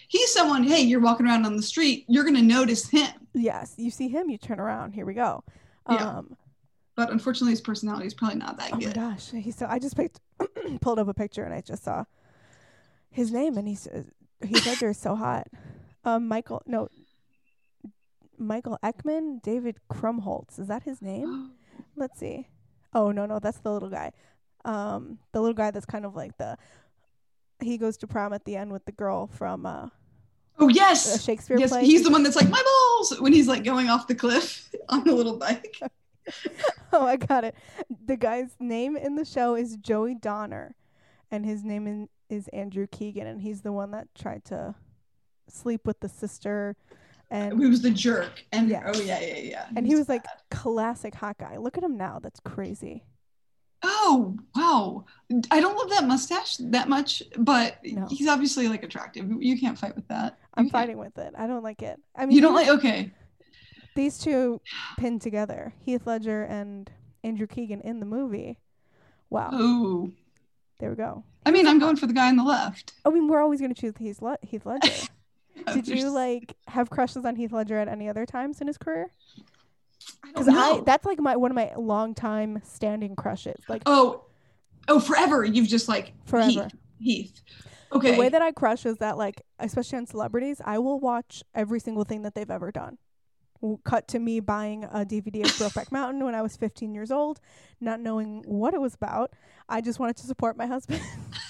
he's someone. Hey, you're walking around on the street, you're gonna notice him. yes, you see him, you turn around. Here we go. Yeah. Um, But unfortunately, his personality is probably not that good. Oh my gosh, he's so. I just picked, pulled up a picture and I just saw his name and he's Heath Ledger is so hot. Um, Michael, no, Michael Eckman, David Krumholtz, is that his name? Let's see. Oh no, no, that's the little guy. Um, the little guy that's kind of like the. He goes to prom at the end with the girl from uh, oh yes, Shakespeare yes. play. He's the one that's like my balls when he's like going off the cliff on the little bike. oh, I got it. The guy's name in the show is Joey Donner, and his name in, is Andrew Keegan, and he's the one that tried to sleep with the sister, and He was the jerk, and Yeah. oh yeah, yeah, yeah. and he was like classic hot guy. Look at him now. That's crazy. oh wow. I don't love that mustache that much, but No. he's obviously like attractive. You can't fight with that. I'm can't. fighting with it. I don't like it. I mean, You don't like okay. these two pinned together, Heath Ledger and Andrew Keegan in the movie. Wow, Oh, there we go. I mean, I'm going for the guy on the left. I mean, we're always gonna choose Heath, Le- Heath Ledger. Did you like have crushes on Heath Ledger at any other times in his career? Because I know. that's like my one of my long time standing crushes. Like Oh, Oh, forever. You've just like Forever. Heath. Heath. Okay. The way that I crush is that, like, especially on celebrities, I will watch every single thing that they've ever done. Cut to me buying a DVD of Brokeback Mountain when I was 15 years old, not knowing what it was about. I just wanted to support my husband.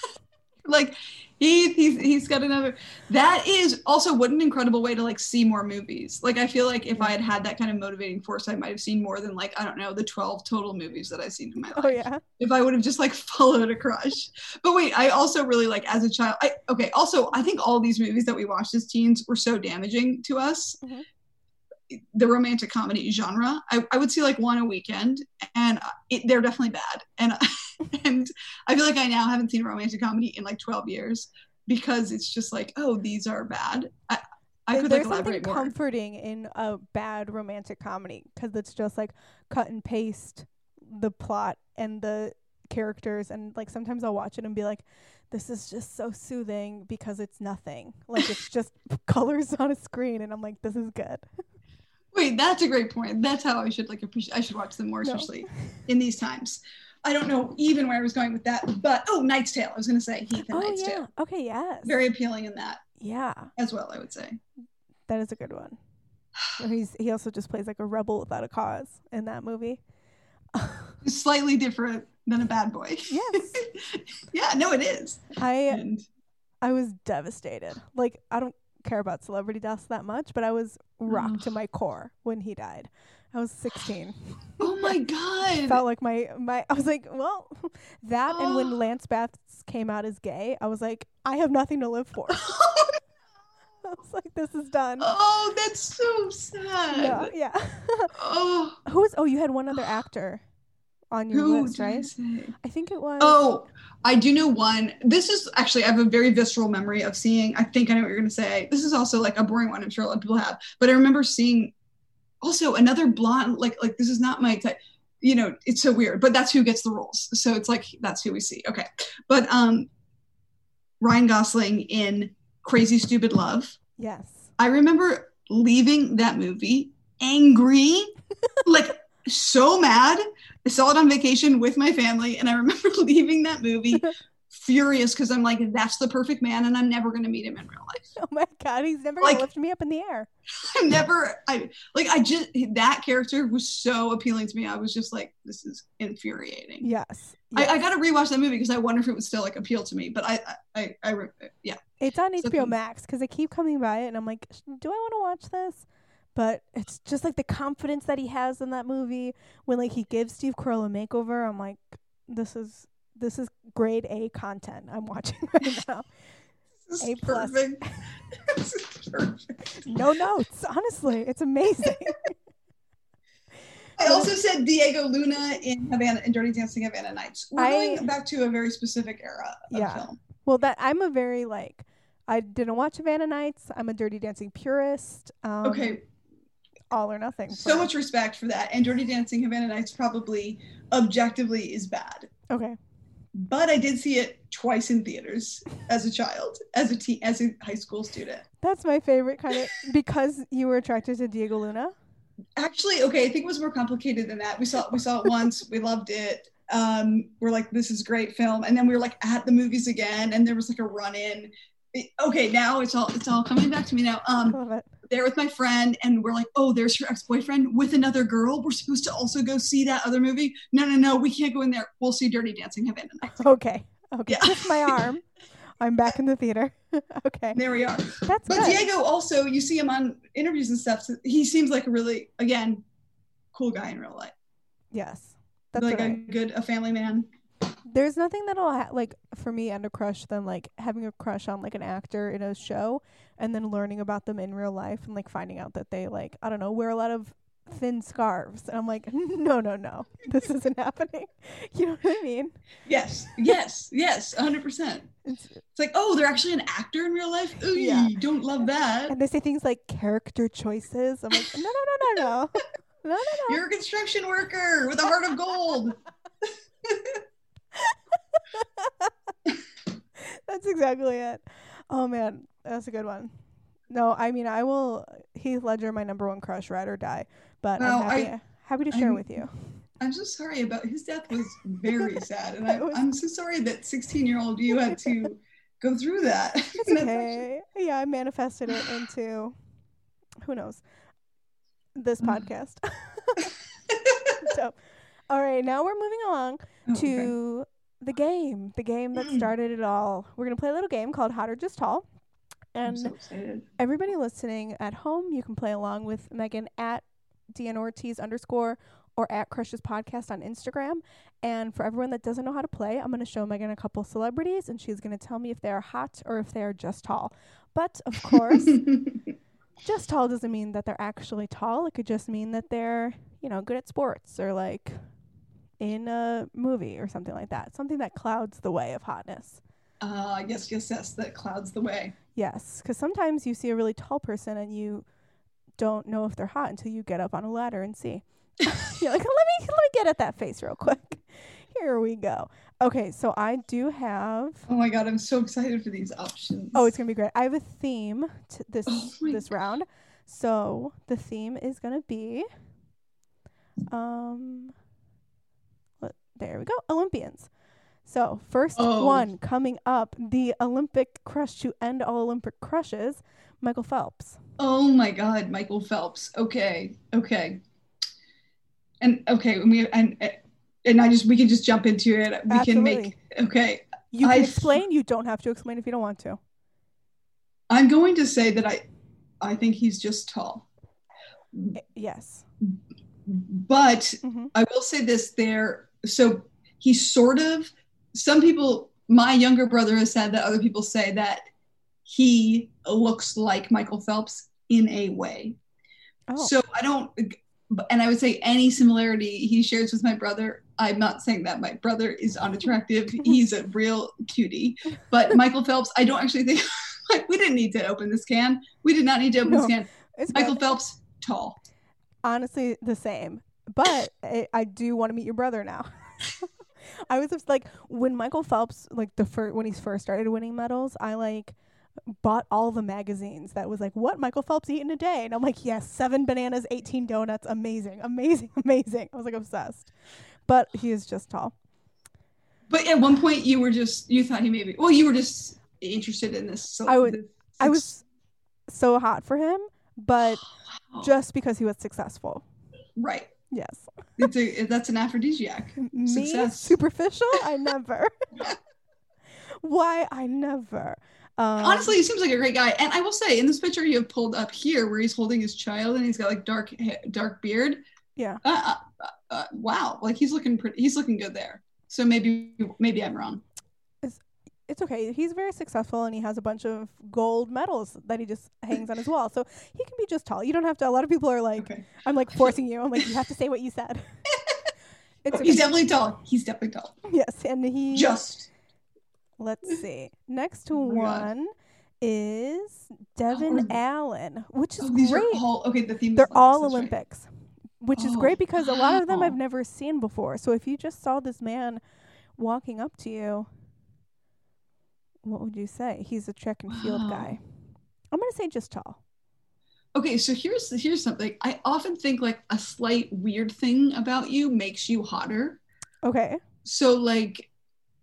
like Heath, he's he's got another. That is also what an incredible way to like see more movies. Like I feel like if I had had that kind of motivating force, I might have seen more than like I don't know the twelve total movies that I've seen in my life. oh yeah, if I would have just like followed a crush. But wait, I also really like as a child. I okay. Also, I think all these movies that we watched as teens were so damaging to us. Mhm. The romantic comedy genre. I, I would see like one a weekend, and it, they're definitely bad. And and I feel like I now haven't seen a romantic comedy in like twelve years because it's just like, oh, these are bad. I I could like there's something more. comforting in a bad romantic comedy because it's just like cut and paste the plot and the characters, and like sometimes I'll watch it and be like, "This is just so soothing" because it's nothing. Like it's just colors on a screen, and I'm like, "This is good." Wait, that's a great point. That's how I should like appreciate. I should watch them more, No. especially in these times. I don't know even where I was going with that, but oh, Knight's Tale. I was going to say Heath and oh Knight's yeah. Tale. Okay. Yes. Very appealing in that yeah. as well. I would say. That is a good one. He's he also just plays like a rebel without a cause in that movie. Slightly different than a bad boy. Yes. yeah. No, it is. I And I was devastated. Like I don't care about celebrity deaths that much, but I was rocked to my core when he died. I was 16. oh my god. Felt like my my I was like, well, that and when Lance Bass came out as gay, I was like, I have nothing to live for. I was like, this is done. oh, that's so sad. Yeah, yeah. Oh, Who was? Oh, you had one other actor on your who list, I right? I think it was. Oh, I do know one. This is actually, I have a very visceral memory of seeing. I think I know what you're going to say. This is also like a boring one. I'm sure a lot of people have, but I remember seeing also another blonde. Like, like this is not my type. You know, it's so weird, but that's who gets the roles. So it's like that's who we see. Okay, but um, Ryan Gosling in Crazy Stupid Love. yes. I remember leaving that movie angry, like so mad. I saw it on vacation with my family, and I remember leaving that movie furious because I'm like, that's the perfect man, and I'm never gonna meet him in real life. Oh my God, he's never Like- gonna lift me up in the air. I'm never, I like, I just that character was so appealing to me. I was just like, this is infuriating. Yes. I, yes. I got to rewatch that movie because I wonder if it would still like appeal to me. But I, I, I, I yeah. It's on So HBO Max because I keep coming by it and I'm like, "Sh- do I want to watch this? But it's just like the confidence that he has in that movie when like he gives Steve Carell a makeover. I'm like, this is this is grade A content I'm watching right now. A plus. perfect. This is perfect. No notes, honestly, it's amazing. I also said Diego Luna in Havana in Dirty Dancing Havana Nights. We're I- going back to a very specific era of Yeah. film. well, that I'm a very like I didn't watch Havana Nights. I'm a Dirty Dancing purist. Um, Okay, all or nothing. so much respect for that. And Dirty Dancing Havana Nights probably objectively is bad. Okay. But I did see it twice in theaters as a child, as a teen, as a high school student. That's my favorite kind of because you were attracted to Diego Luna. Actually, okay, I think it was more complicated than that. We saw we saw it once, we loved it. Um, we're like, this is a great film, and then we were like at the movies again, and there was like a run in. Okay, now it's all it's all coming back to me now. Um, Love it. There with my friend, and we're like, oh, there's your ex boyfriend with another girl. We're supposed to also go see that other movie. No, no, no, we can't go in there. We'll see Dirty Dancing Havana. Okay. Okay. Yeah. Twist my arm. I'm back in the theater. okay. There we are. That's But good. Diego also, you see him on interviews and stuff. So he seems like a really, again, cool guy in real life. yes. That's like what a good, a family man. There's nothing that'll ha- like for me end a crush than like having a crush on like an actor in a show and then learning about them in real life and like finding out that they like I don't know wear a lot of thin scarves and I'm like no no no this isn't happening. You know what I mean? Yes, yes, yes, 100%. It's, It's like, oh, they're actually an actor in real life? Ooh, Yeah. don't love that. and they say things like character choices. I'm like no no no no no no no no. You're a construction worker with a heart of gold. That's exactly it. Oh man, that's a good one. No, I mean I will Heath Ledger my number one crush, ride or die. But Well, I'm happy happy to share I'm- with you. I'm so sorry about his death was very sad, and I, was, I'm so sorry that 16 year old you had to go through that. It's That's actually- okay. Yeah, I manifested it into who knows this Mm. podcast. so, all right, now we're moving along Oh, okay. To the game, the game that mm. started it all. We're gonna play a little game called Hot or Just Tall, and so everybody listening at home, you can play along with Meghan at Deanna Ortiz underscore or at Crushes Podcast on Instagram. And for everyone that doesn't know how to play, I'm going to show Meghan a couple celebrities and she's going to tell me if they are hot or if they are just tall. But of course, just tall doesn't mean that they're actually tall. It could just mean that they're, you know, good at sports or like in a movie or something like that. Something that clouds the way of hotness. uh, yes, yes, yes. That clouds the way. Yes, because sometimes you see a really tall person and you don't know if they're hot until you get up on a ladder and see. You're like, let me let me get at that face real quick. Here we go. Okay, so I do have. Oh my god, I'm so excited for these options. Oh, it's gonna be great. I have a theme to this Oh this round. So the theme is gonna be. Um. There we go. Olympians. So first Oh. one coming up, the Olympic crush to end all Olympic crushes, Michael Phelps. Oh my God, Michael Phelps. Okay, okay, and okay, and we and and I just we can just jump into it. We can make okay. You I can f- explain. You don't have to explain if you don't want to. I'm going to say that I I think he's just tall, yes. but hmm I will say this: there, so he sort of. Some people, my younger brother has said that other people say that he looks like Michael Phelps in a way. Oh, So I don't, and I would say any similarity he shares with my brother. I'm not saying that my brother is unattractive. He's a real cutie. But Michael Phelps, I don't actually think like we didn't need to open this can. We did not need to open No. this can. Michael good. Phelps, tall. honestly the same. But I, I do want to meet your brother now. I was just like when Michael Phelps like the first when he first started winning medals, I like bought all the magazines that was like what Michael Phelps eat in a day, and I'm like yes, seven bananas, eighteen donuts, amazing, amazing, amazing. I was like obsessed. But he is just tall. But at one point you were just you thought he maybe well you were just interested in this. So I would- this- I was so hot for him, but Wow. just because he was successful. right. Yes. It's a that's an aphrodisiac. Me Success. superficial? I never. Why I never. Um, Honestly, he seems like a great guy. And I will say, in this picture you have pulled up here, where he's holding his child and he's got like dark, ha- dark beard. Yeah. Uh, uh, uh, wow, like he's looking pretty. He's looking good there. So maybe, maybe I'm wrong. It's okay. He's very successful and he has a bunch of gold medals that he just hangs on his wall. So he can be just tall. You don't have to. A lot of people are like, Okay. I'm like forcing you. I'm like, you have to say what you said. it's He's definitely tall. He's definitely tall. yes, and he. Just. Let's see. Next Oh my God. one is Devon Oh, Allen, which is Oh, these great. are all okay. The theme. They're all Olympics, right. Which is Oh, great because a lot of them I've never seen before. So if you just saw this man walking up to you, what would you say? He's a track and field Wow. guy. I'm gonna say just tall. Okay, so here's here's something. I often think like a slight weird thing about you makes you hotter. Okay. so like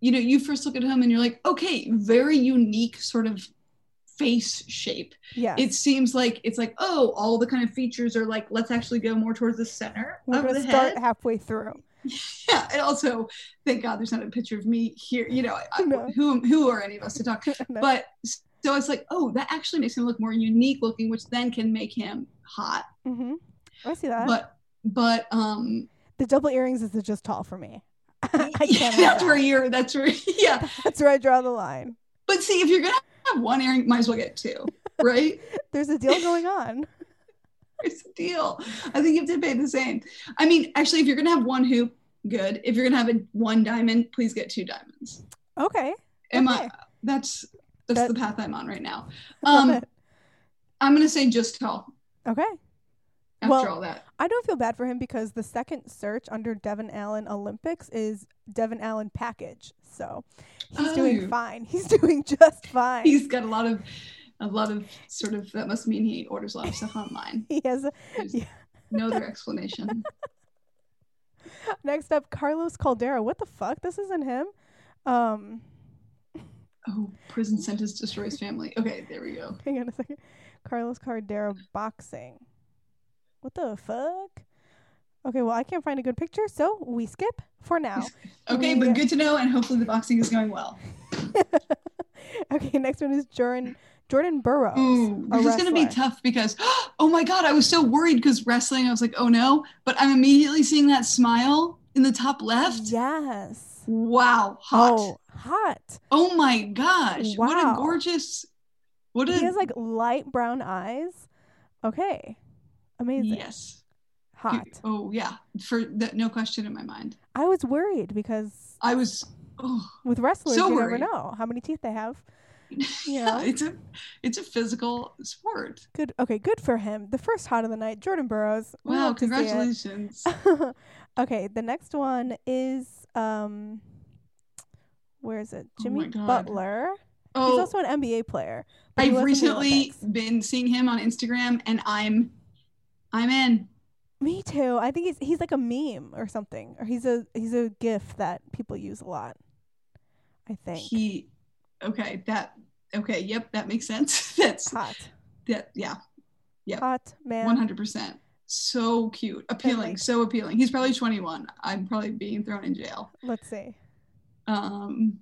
you know you first look at him and you're like okay very unique sort of face shape Yeah. it seems like it's like oh all the kind of features are like let's actually go more towards the center We're of gonna the start head halfway through. yeah and also thank god there's not a picture of me here you know I, No. who who are any of us to talk No. but so it's like oh that actually makes him look more unique looking which then can make him hot mm-hmm. I see that. but but um the double earrings is just tall for me. I can't. that's that. where you're that's where yeah That's where I draw the line. But see, if you're gonna have one earring, might as well get two, right? There's a deal going on. It's a deal. I think you have to pay the same. I mean, actually, if you're gonna have one hoop, good. If you're gonna have a one diamond, please get two diamonds. Okay. Am Okay. I? That's that's That- the path I'm on right now. Um. I'm gonna say just tall. Okay. After Well- all that, I don't feel bad for him because the second search under Devon Allen Olympics is Devon Allen package. So he's doing Oh. fine. He's doing just fine. he's got a lot of a lot of sort of that must mean he orders a lot of stuff online. he has a, Yeah. no other explanation. Next up, Carlos Caldera. What the fuck? This isn't him. Um, Oh, prison sentence destroys family. Okay, there we go. hang on a second. Carlos Caldera boxing. What the fuck? Okay, well, I can't find a good picture, so we skip for now. Okay, We- but good to know, and hopefully the boxing is going well. okay, next one is Jordan Jordan Burroughs. This is gonna be tough because oh my god, I was so worried because wrestling. I was like, oh no, but I'm immediately seeing that smile in the top left. Yes. Wow, hot. Oh, hot. Oh my gosh, what a gorgeous. What a He has like light brown eyes. Okay. Amazing. yes. Hot. Oh yeah, for the, no question in my mind. I was worried because I was. Oh, with wrestlers, So you worried. never know how many teeth they have. yeah, it's a it's a physical sport. Good. Okay, good for him. The first hot of the night, Jordan Burroughs. We Wow, love to see it. congratulations. okay, the next one is um, where is it? Oh Jimmy my God. Butler. He's Oh, also an NBA player. I've wasn't in the recently been seeing him on Instagram, and I'm I'm in. Me too. I think he's he's like a meme or something, or he's a he's a GIF that people use a lot. I think He okay, that okay, yep, that makes sense. That's hot, that yeah, Yep. hot man. one hundred percent. So cute. Appealing, so appealing. He's probably twenty one. I'm probably being thrown in jail. Let's see, Um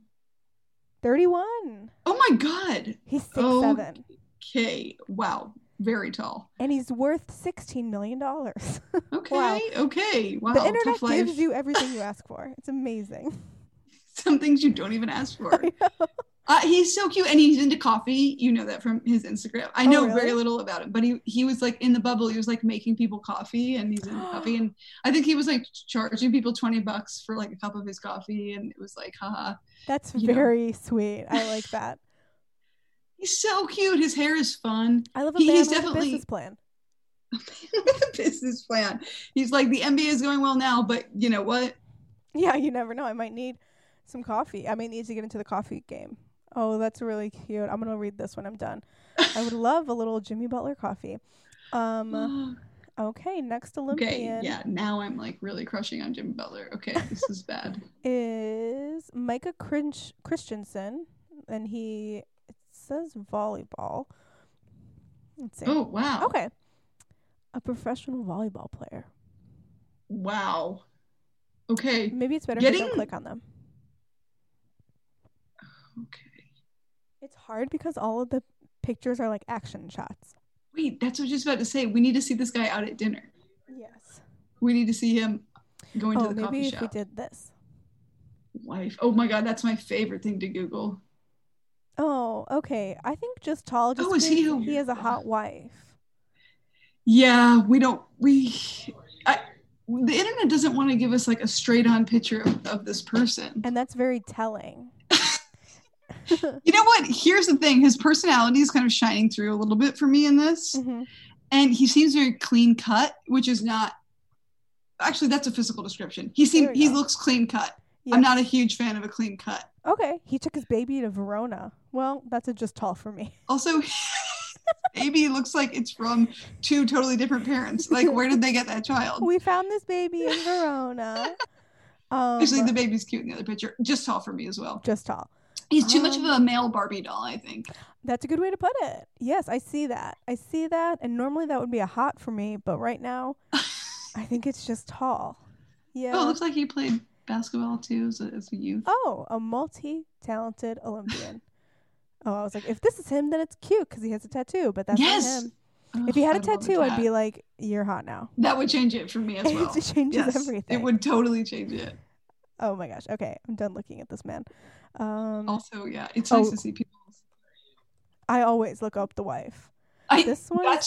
thirty-one. oh my god. He's six Oh. seven, Okay. Wow. Very tall. and he's worth sixteen million dollars. Okay. Wow. Okay. Wow. the internet gives you everything you ask for. It's amazing. some things you don't even ask for. Uh, he's so cute, and he's into coffee. You know that from his Instagram. I Oh, know really? very little about him, but he he was like in the bubble. He was like making people coffee, and he's into coffee. And I think he was like charging people twenty bucks for like a cup of his coffee, and it was like, haha. That's You know. very sweet. I like that. He's so cute. His hair is fun. I love a He- man he's with definitely- a business plan. With a business plan. He's like the NBA is going well now, but you know what? Yeah, you never know. I might need some coffee. I might need to get into the coffee game. Oh, that's really cute. I'm gonna read this when I'm done. I would love a little Jimmy Butler coffee. Um. Okay, next Olympian. okay, yeah. Now I'm like really crushing on Jimmy Butler. Okay, this is bad. is Micah Crinch- Christenson, and he it says volleyball. Let's see. Oh wow. Okay, a professional volleyball player. Wow. Okay. Maybe it's better if I don't click on them. Okay. It's hard because all of the pictures are like action shots. Wait, that's what I was just about to say. We need to see this guy out at dinner. Yes. We need to see him going to Oh, the maybe coffee if we did this. Wife. Oh my god, that's my favorite thing to Google. Oh, okay. I think just tall. Just Oh, is he he has a hot wife. Yeah, we don't. We. I, the internet doesn't want to give us like a straight on picture of, of this person. And that's very telling. You know what? Here's the thing. His personality is kind of shining through a little bit for me in this, Mhm. and he seems very clean cut, which is not. Actually, that's a physical description. He seems he go. looks clean cut. Yes. I'm not a huge fan of a clean cut. Okay, he took his baby to Verona. Well, that's a just tall for me. Also, baby looks like it's from two totally different parents. Like, where did they get that child? We found this baby in Verona. Um, Actually, the baby's cute in the other picture. Just tall for me as well. just tall. He's too much of Um, a male Barbie doll, I think. That's a good way to put it. Yes, I see that. I see that. And normally that would be a hot for me, but right now I think it's just tall. Yeah. Oh, it looks like he played basketball too as a, as a youth. Oh, a multi-talented Olympian. oh, I was like, if this is him, then it's cute because he has a tattoo. But that's yes. not him. Oh, If he had a I'd tattoo, I'd be like, "You're hot now." That would change it for me as well. it changes yes, everything. It would totally change it. Oh my gosh. Okay, I'm done looking at this man. Um, Also, yeah, it's nice Oh. to see people. I always look up the wife. I, This one.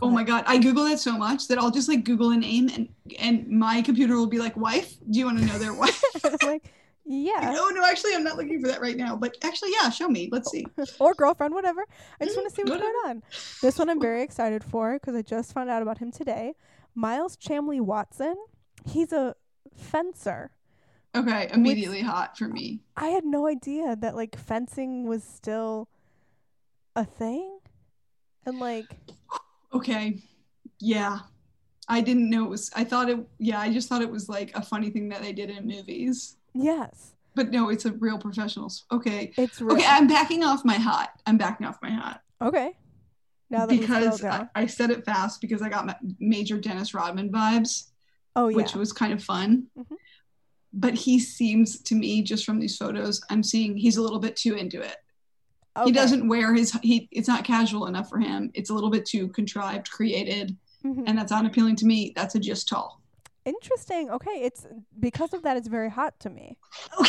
oh my god, I Google that so much that I'll just like Google a name and and my computer will be like, "Wife, do you want to know their wife?" Like, yeah, oh no, actually, I'm not looking for that right now. But actually, yeah, show me. Let's see. or girlfriend, whatever. I just Mhm, want to see what's whatever. going on. This one I'm very excited for because I just found out about him today. Miles Chamley Watson. He's a fencer. Okay, immediately hot for me. I had no idea that like fencing was still a thing. And like Okay, yeah, I didn't know it was. I thought it. Yeah, I just thought it was like a funny thing that they did in movies. Yes, But no, it's a real professional. Okay. it's real. Okay, I'm backing off my hot. I'm backing off my hot Okay. Now that because I. I said it fast because I got major Dennis Rodman vibes, oh yeah. which was kind of fun. Mhm. But he seems to me, just from these photos, I'm seeing he's a little bit too into it. okay. He doesn't wear his he. It's not casual enough for him. It's a little bit too contrived, created, Mhm. and that's not appealing to me. That's a just tall. Interesting. Okay, it's because of that. It's very hot to me.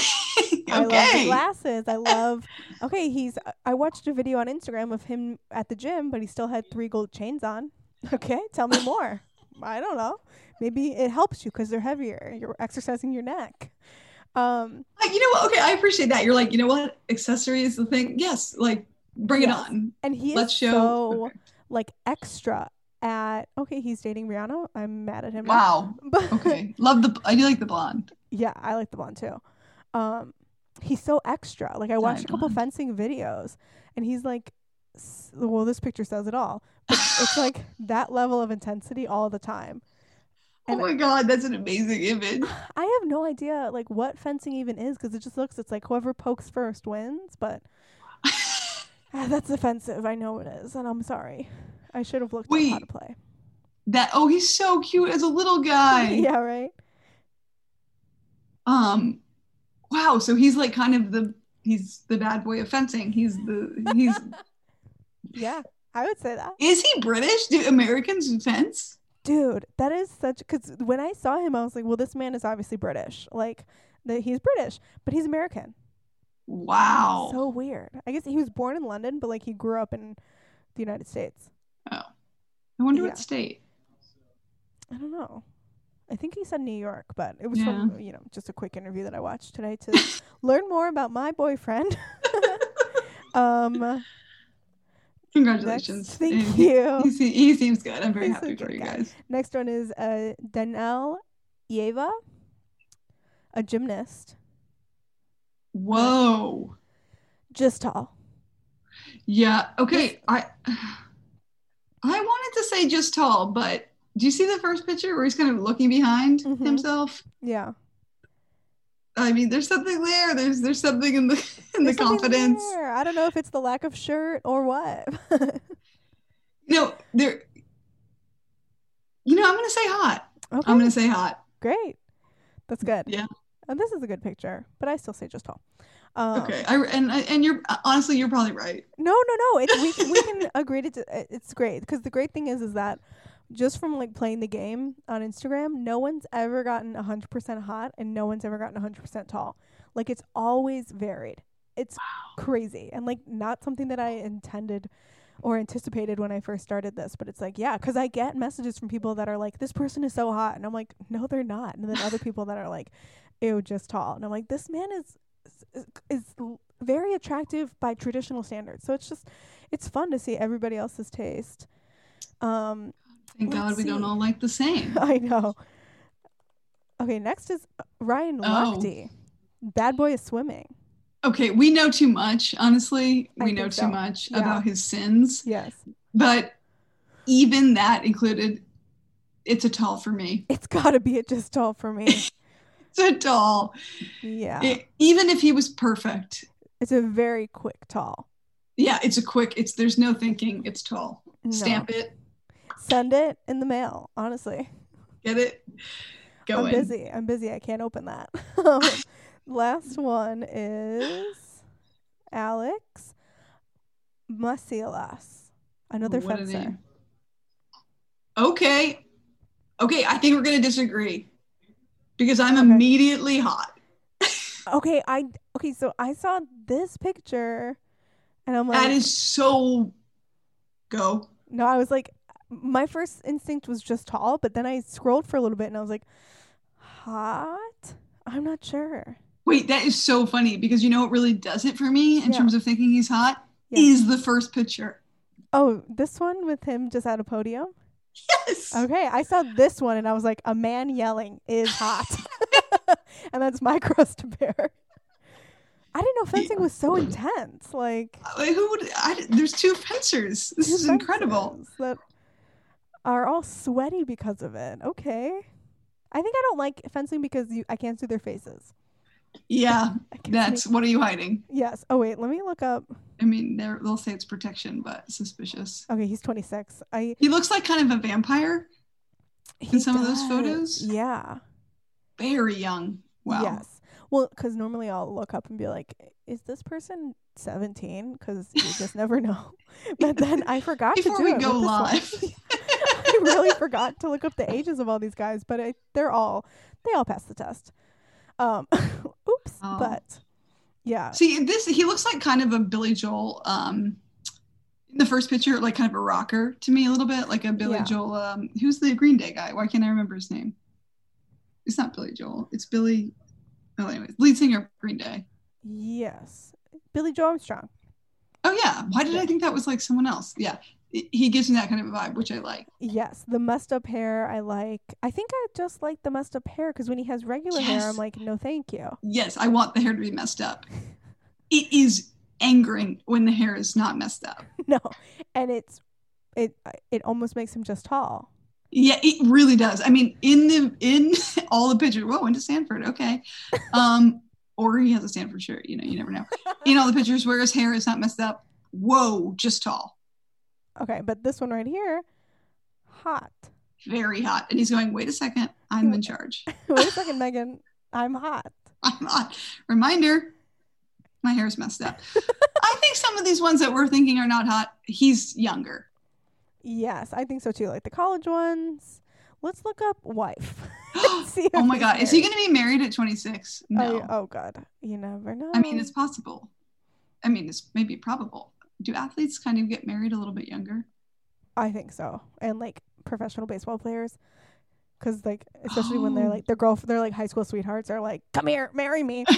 Okay. I love the glasses. I love. Okay, he's. I watched a video on Instagram of him at the gym, but he still had three gold chains on. Okay, tell me more. I don't know. Maybe it helps you because they're heavier. You're exercising your neck. Um, Like, you know what? Okay, I appreciate that. You're like, you know what? Accessory is the thing. Yes, like bring Yes. it on. and he Let's is show. so okay. like extra at. Okay, he's dating Rihanna. I'm mad at him. now. Wow. But Okay. Love the. I do like the blonde. yeah, I like the blonde too. Um, he's so extra. Like I watched a couple fencing videos, and he's like, well, this picture says it all. But it's like that level of intensity all the time. Oh my god, that's an amazing image. I have no idea like what fencing even is because it just looks. It's like whoever pokes first wins. But ah, that's offensive. I know it is, and I'm sorry. I should have looked up how to play. that oh, he's so cute as a little guy. yeah, right. Um, wow. So he's like kind of the he's the bad boy of fencing. He's the he's Yeah, I would say that. is he British? Do Americans fence? Dude, that is such because when I saw him, I was like, well, this man is obviously British. Like, that he's British, but he's American. Wow. So weird. I guess he was born in London, but like he grew up in the United States. Oh. I wonder Yeah. what state. I don't know. I think he said New York, but it was Yeah. from you know just a quick interview that I watched today to learn more about my boyfriend. um, Congratulations. next, thank he- you. He, se- he seems good. I'm very He's happy for you guy. guys. Next one is uh Danell Leyva, a gymnast, Whoa. just tall. Yeah. Okay. I I wanted to say just tall, but do you see the first picture where he's kind of looking behind Mhm. himself? Yeah. I mean, there's something there. There's there's something in the in the There's something confidence. there. I don't know if it's the lack of shirt or what. No, there. You know, I'm gonna say hot. okay, I'm gonna say hot. great. That's good. Yeah. And this is a good picture, but I still say just tall. Um, Okay. I and and you're honestly you're probably right. No, no, no. It's we can, we can agree to. It's great because the great thing is is that just from like playing the game on Instagram, no one's ever gotten hundred percent hot and no one's ever gotten hundred percent tall. Like it's always varied. It's crazy and like not something that I intended or anticipated when I first started this. But it's like yeah, because I get messages from people that are like, "This person is so hot," and I'm like, "No, they're not." And then other people that are like, "Ew, just tall," and I'm like, "This man is is, is very attractive by traditional standards." So it's just it's fun to see everybody else's taste. Um, Thank Let's God we don't all like the same. I know. Okay, next is uh, Ryan Oh. Lochte. Bad boy is swimming. Okay, we know too much. Honestly, I we know think too so. much Yeah. about his sins. Yes, But even that included, it's a tall for me. it's got to be a just tall for me. It's a tall. Yeah, It- even if he was perfect, it's a very quick tall. yeah, it's a quick. It's there's no thinking. It's tall. No. Stamp it. Send it in the mail. Honestly, Get it. Go I'm busy. I'm busy. I can't open that. Um, Last one is Alex Massialas, another What fencer. Okay. Okay, I think we're gonna disagree because I'm Okay. immediately hot. Okay, I okay. So I saw this picture, and I'm like, that is so. Go. no. I was like, my first instinct was just tall, but then I scrolled for a little bit, and I was like, hot. I'm not sure. Wait, that is so funny because you know what really does it for me in Yeah. terms of thinking he's hot Yeah. is the first picture. Oh, this one with him just at a podium. Yes. Okay, I saw this one, and I was like, a man yelling is hot, and that's my cross to bear. I didn't know fencing was so intense. Like uh, Like, who would? I, there's two fencers. This two is incredible. That are all sweaty because of it. Okay. I think I don't like fencing because you I can't see their faces. Yeah, that's see- what are you hiding? yes. Oh wait, let me look up. I mean, they'll say it's protection, but suspicious. Okay, he's 26. I He looks like kind of a vampire. he some of those photos? Yeah. Very young. Wow. Yes. Well, because normally I'll look up and be like, "Is this person 17?" Because you just never know. But then I forgot Before to do we it go live. I really forgot to look up the ages of all these guys, but I, they're all they all passed the test. Um, oops, Oh. but yeah, See, this he looks like kind of a Billy Joel. Um, in the first picture, like kind of a rocker to me a little bit, like a Billy Yeah. Joel. Um, who's the Green Day guy? Why can't I remember his name? It's not Billy Joel. It's Billy. Oh, anyways, lead singer of Green Day. yes, Billy Joel Armstrong. Oh yeah, why did I think that was like someone else? Yeah, He- gives me that kind of vibe, which I like. Yes, the messed up hair I like. I think I just like the messed up hair because when he has regular hair, I'm like, no, thank you. Yes, I want the hair to be messed up. It is angering when the hair is not messed up. no, and it's it it almost makes him just tall. Yeah, it really does. I mean, in the in all the pictures, whoa, went to Stanford, okay. Um, or he has a Stanford shirt, you know, you never know. In all the pictures where his hair is not messed up, whoa, just tall, Okay, but this one right here, hot. very hot. And he's going, wait a second, I'm in charge. Wait a second, Meghan. I'm hot. I'm not. Reminder, my hair's messed up. I think some of these ones that we're thinking are not hot, he's younger. Yes, I think so too. Like the college ones. Let's look up wife. See oh my God, is he going to be married at 26? Oh, No. yeah. oh God, you never know. I mean, it's possible. I mean, it's maybe probable. Do athletes kind of get married a little bit younger? I think so, and like professional baseball players, because like especially when they're Oh. like their girl, they're like high school sweethearts. They're like, come here, marry me.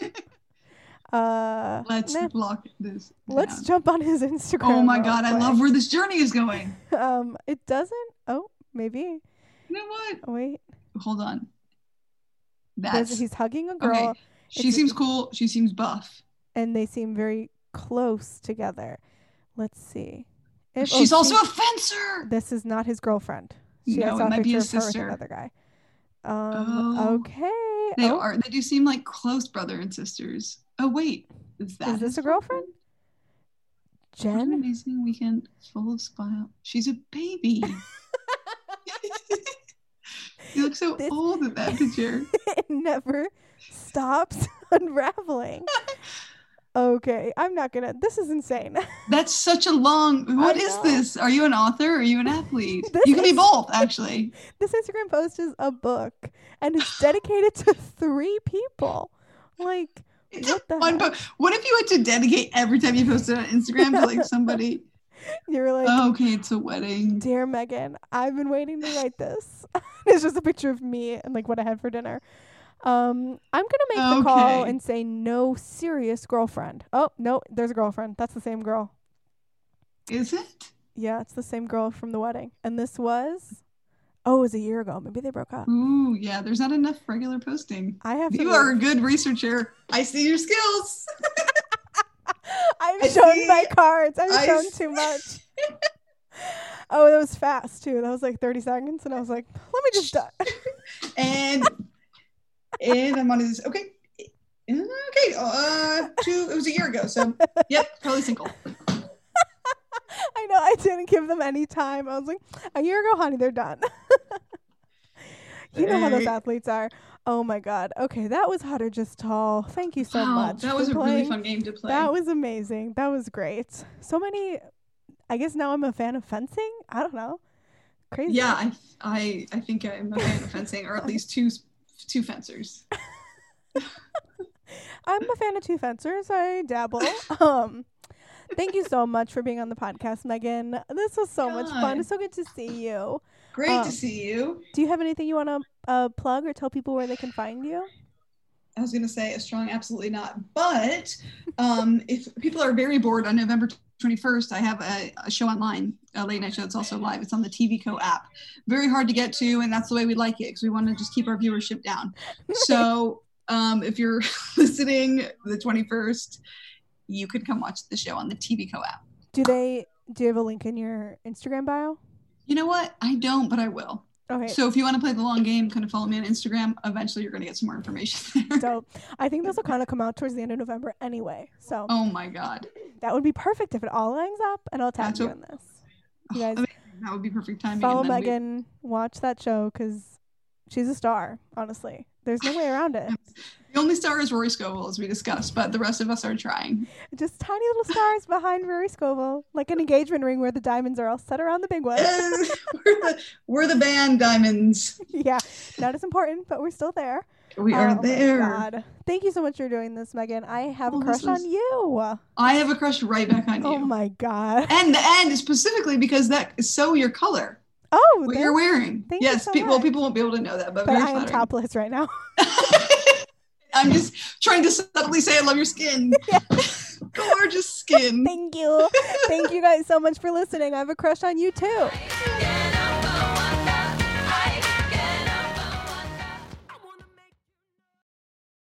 uh, Let's nah, block this. let's jump on his Instagram. Oh my god, I quick. love where this journey is going. Um, it doesn't. Oh, maybe. You know what? Wait, Hold on. there's, That's he's hugging a girl, okay. She It's- seems cool. She seems buff. and they seem very close together. Let's see. If- oh, She's also she- a fencer. This is not his girlfriend. She No, it might be his of her with sister. another guy. Um. Oh. Okay. They oh, are. They do seem like close brother and sisters. Oh wait, is that Is this a girlfriend? What an Jen. amazing weekend full of smile. She's a baby. you look so This- old in that picture. it never stops unraveling. Okay, I'm not gonna. This is insane. That's such a long. What I is know. this? Are you an author? Or are you an athlete? You can be both, actually. this Instagram post is a book, and it's dedicated to three people. Like, It's What the fun heck? po- What if you had to dedicate every time you posted on Instagram to like somebody? you're like, oh, okay, it's a wedding. dear Meghan, I've been waiting to write this. it's just a picture of me and like what I had for dinner. Um, I'm gonna make the call and say no serious girlfriend. Oh no, there's a girlfriend. That's the same girl. Is it? Yeah, it's the same girl from the wedding. And this was, oh, it was a year ago. Maybe they broke up. Ooh, yeah. There's not enough regular posting. I have to. You are a good researcher. I see your skills. I've I shown see- my cards. I've I shown s- too much. oh, that was fast too. That was like 30 seconds, and I was like, let me just. Uh, and and I'm on his okay. Okay, uh, two. It was a year ago, so yep, probably single. I know I didn't give them any time. I was like, a year ago, honey, they're done. you know how those athletes are. Oh my god. Okay, that was hot or just tall. Thank you so wow, much. that was a really fun game to play. That was amazing. That was great. So many. I guess now I'm a fan of fencing. I don't know. Crazy. yeah, I, I I think I'm a fan of fencing, or at least two two fencers. I'm a fan of two fencers. I dabble. um, thank you so much for being on the podcast, Meghan. This was so much fun. It's so good to see you. Great Um, to see you. Do you have anything you want to uh, plug or tell people where they can find you? I was gonna say a strong absolutely not, but um, if people are very bored on November 21st, I have a, a show online, a late night show It's also live. It's on the TV Co app. Very hard to get to, and that's the way we like it because we want to just keep our viewership down. So um, if you're listening the 21st, you could come watch the show on the TV Co app. Do they? Do you have a link in your Instagram bio? You know what? I don't, but I will. Okay. So if you want to play the long game, kind of follow me on Instagram. Eventually, you're going to get some more information there. so I think this will kind of come out towards the end of November anyway. So oh my god, that would be perfect if it all lines up, and I'll tag That's you what- in this. You oh, guys Amazing. that would be perfect timing. follow then we- Meghan, watch that show because she's a star. Honestly, there's no way around it. The only star is Rory Scovel, as we discussed, but the rest of us are trying. Just tiny little stars behind Rory Scovel, like an engagement ring where the diamonds are all set around the big one. we're, the, we're the band Diamonds. yeah, not as important, but we're still there. We are Oh my there. God. Thank you so much for doing this, Meghan. I have Oh, a crush this on you. I have a crush right back on oh you. Oh my god. and and specifically because that is so your color, Oh, what you're wearing. thank you yes, so pe- well, people won't be able to know that, but, but very I am flattering. topless right now. I'm just trying to subtly say I love your skin. Gorgeous skin. Thank you. Thank you guys so much for listening. I have a crush on you too.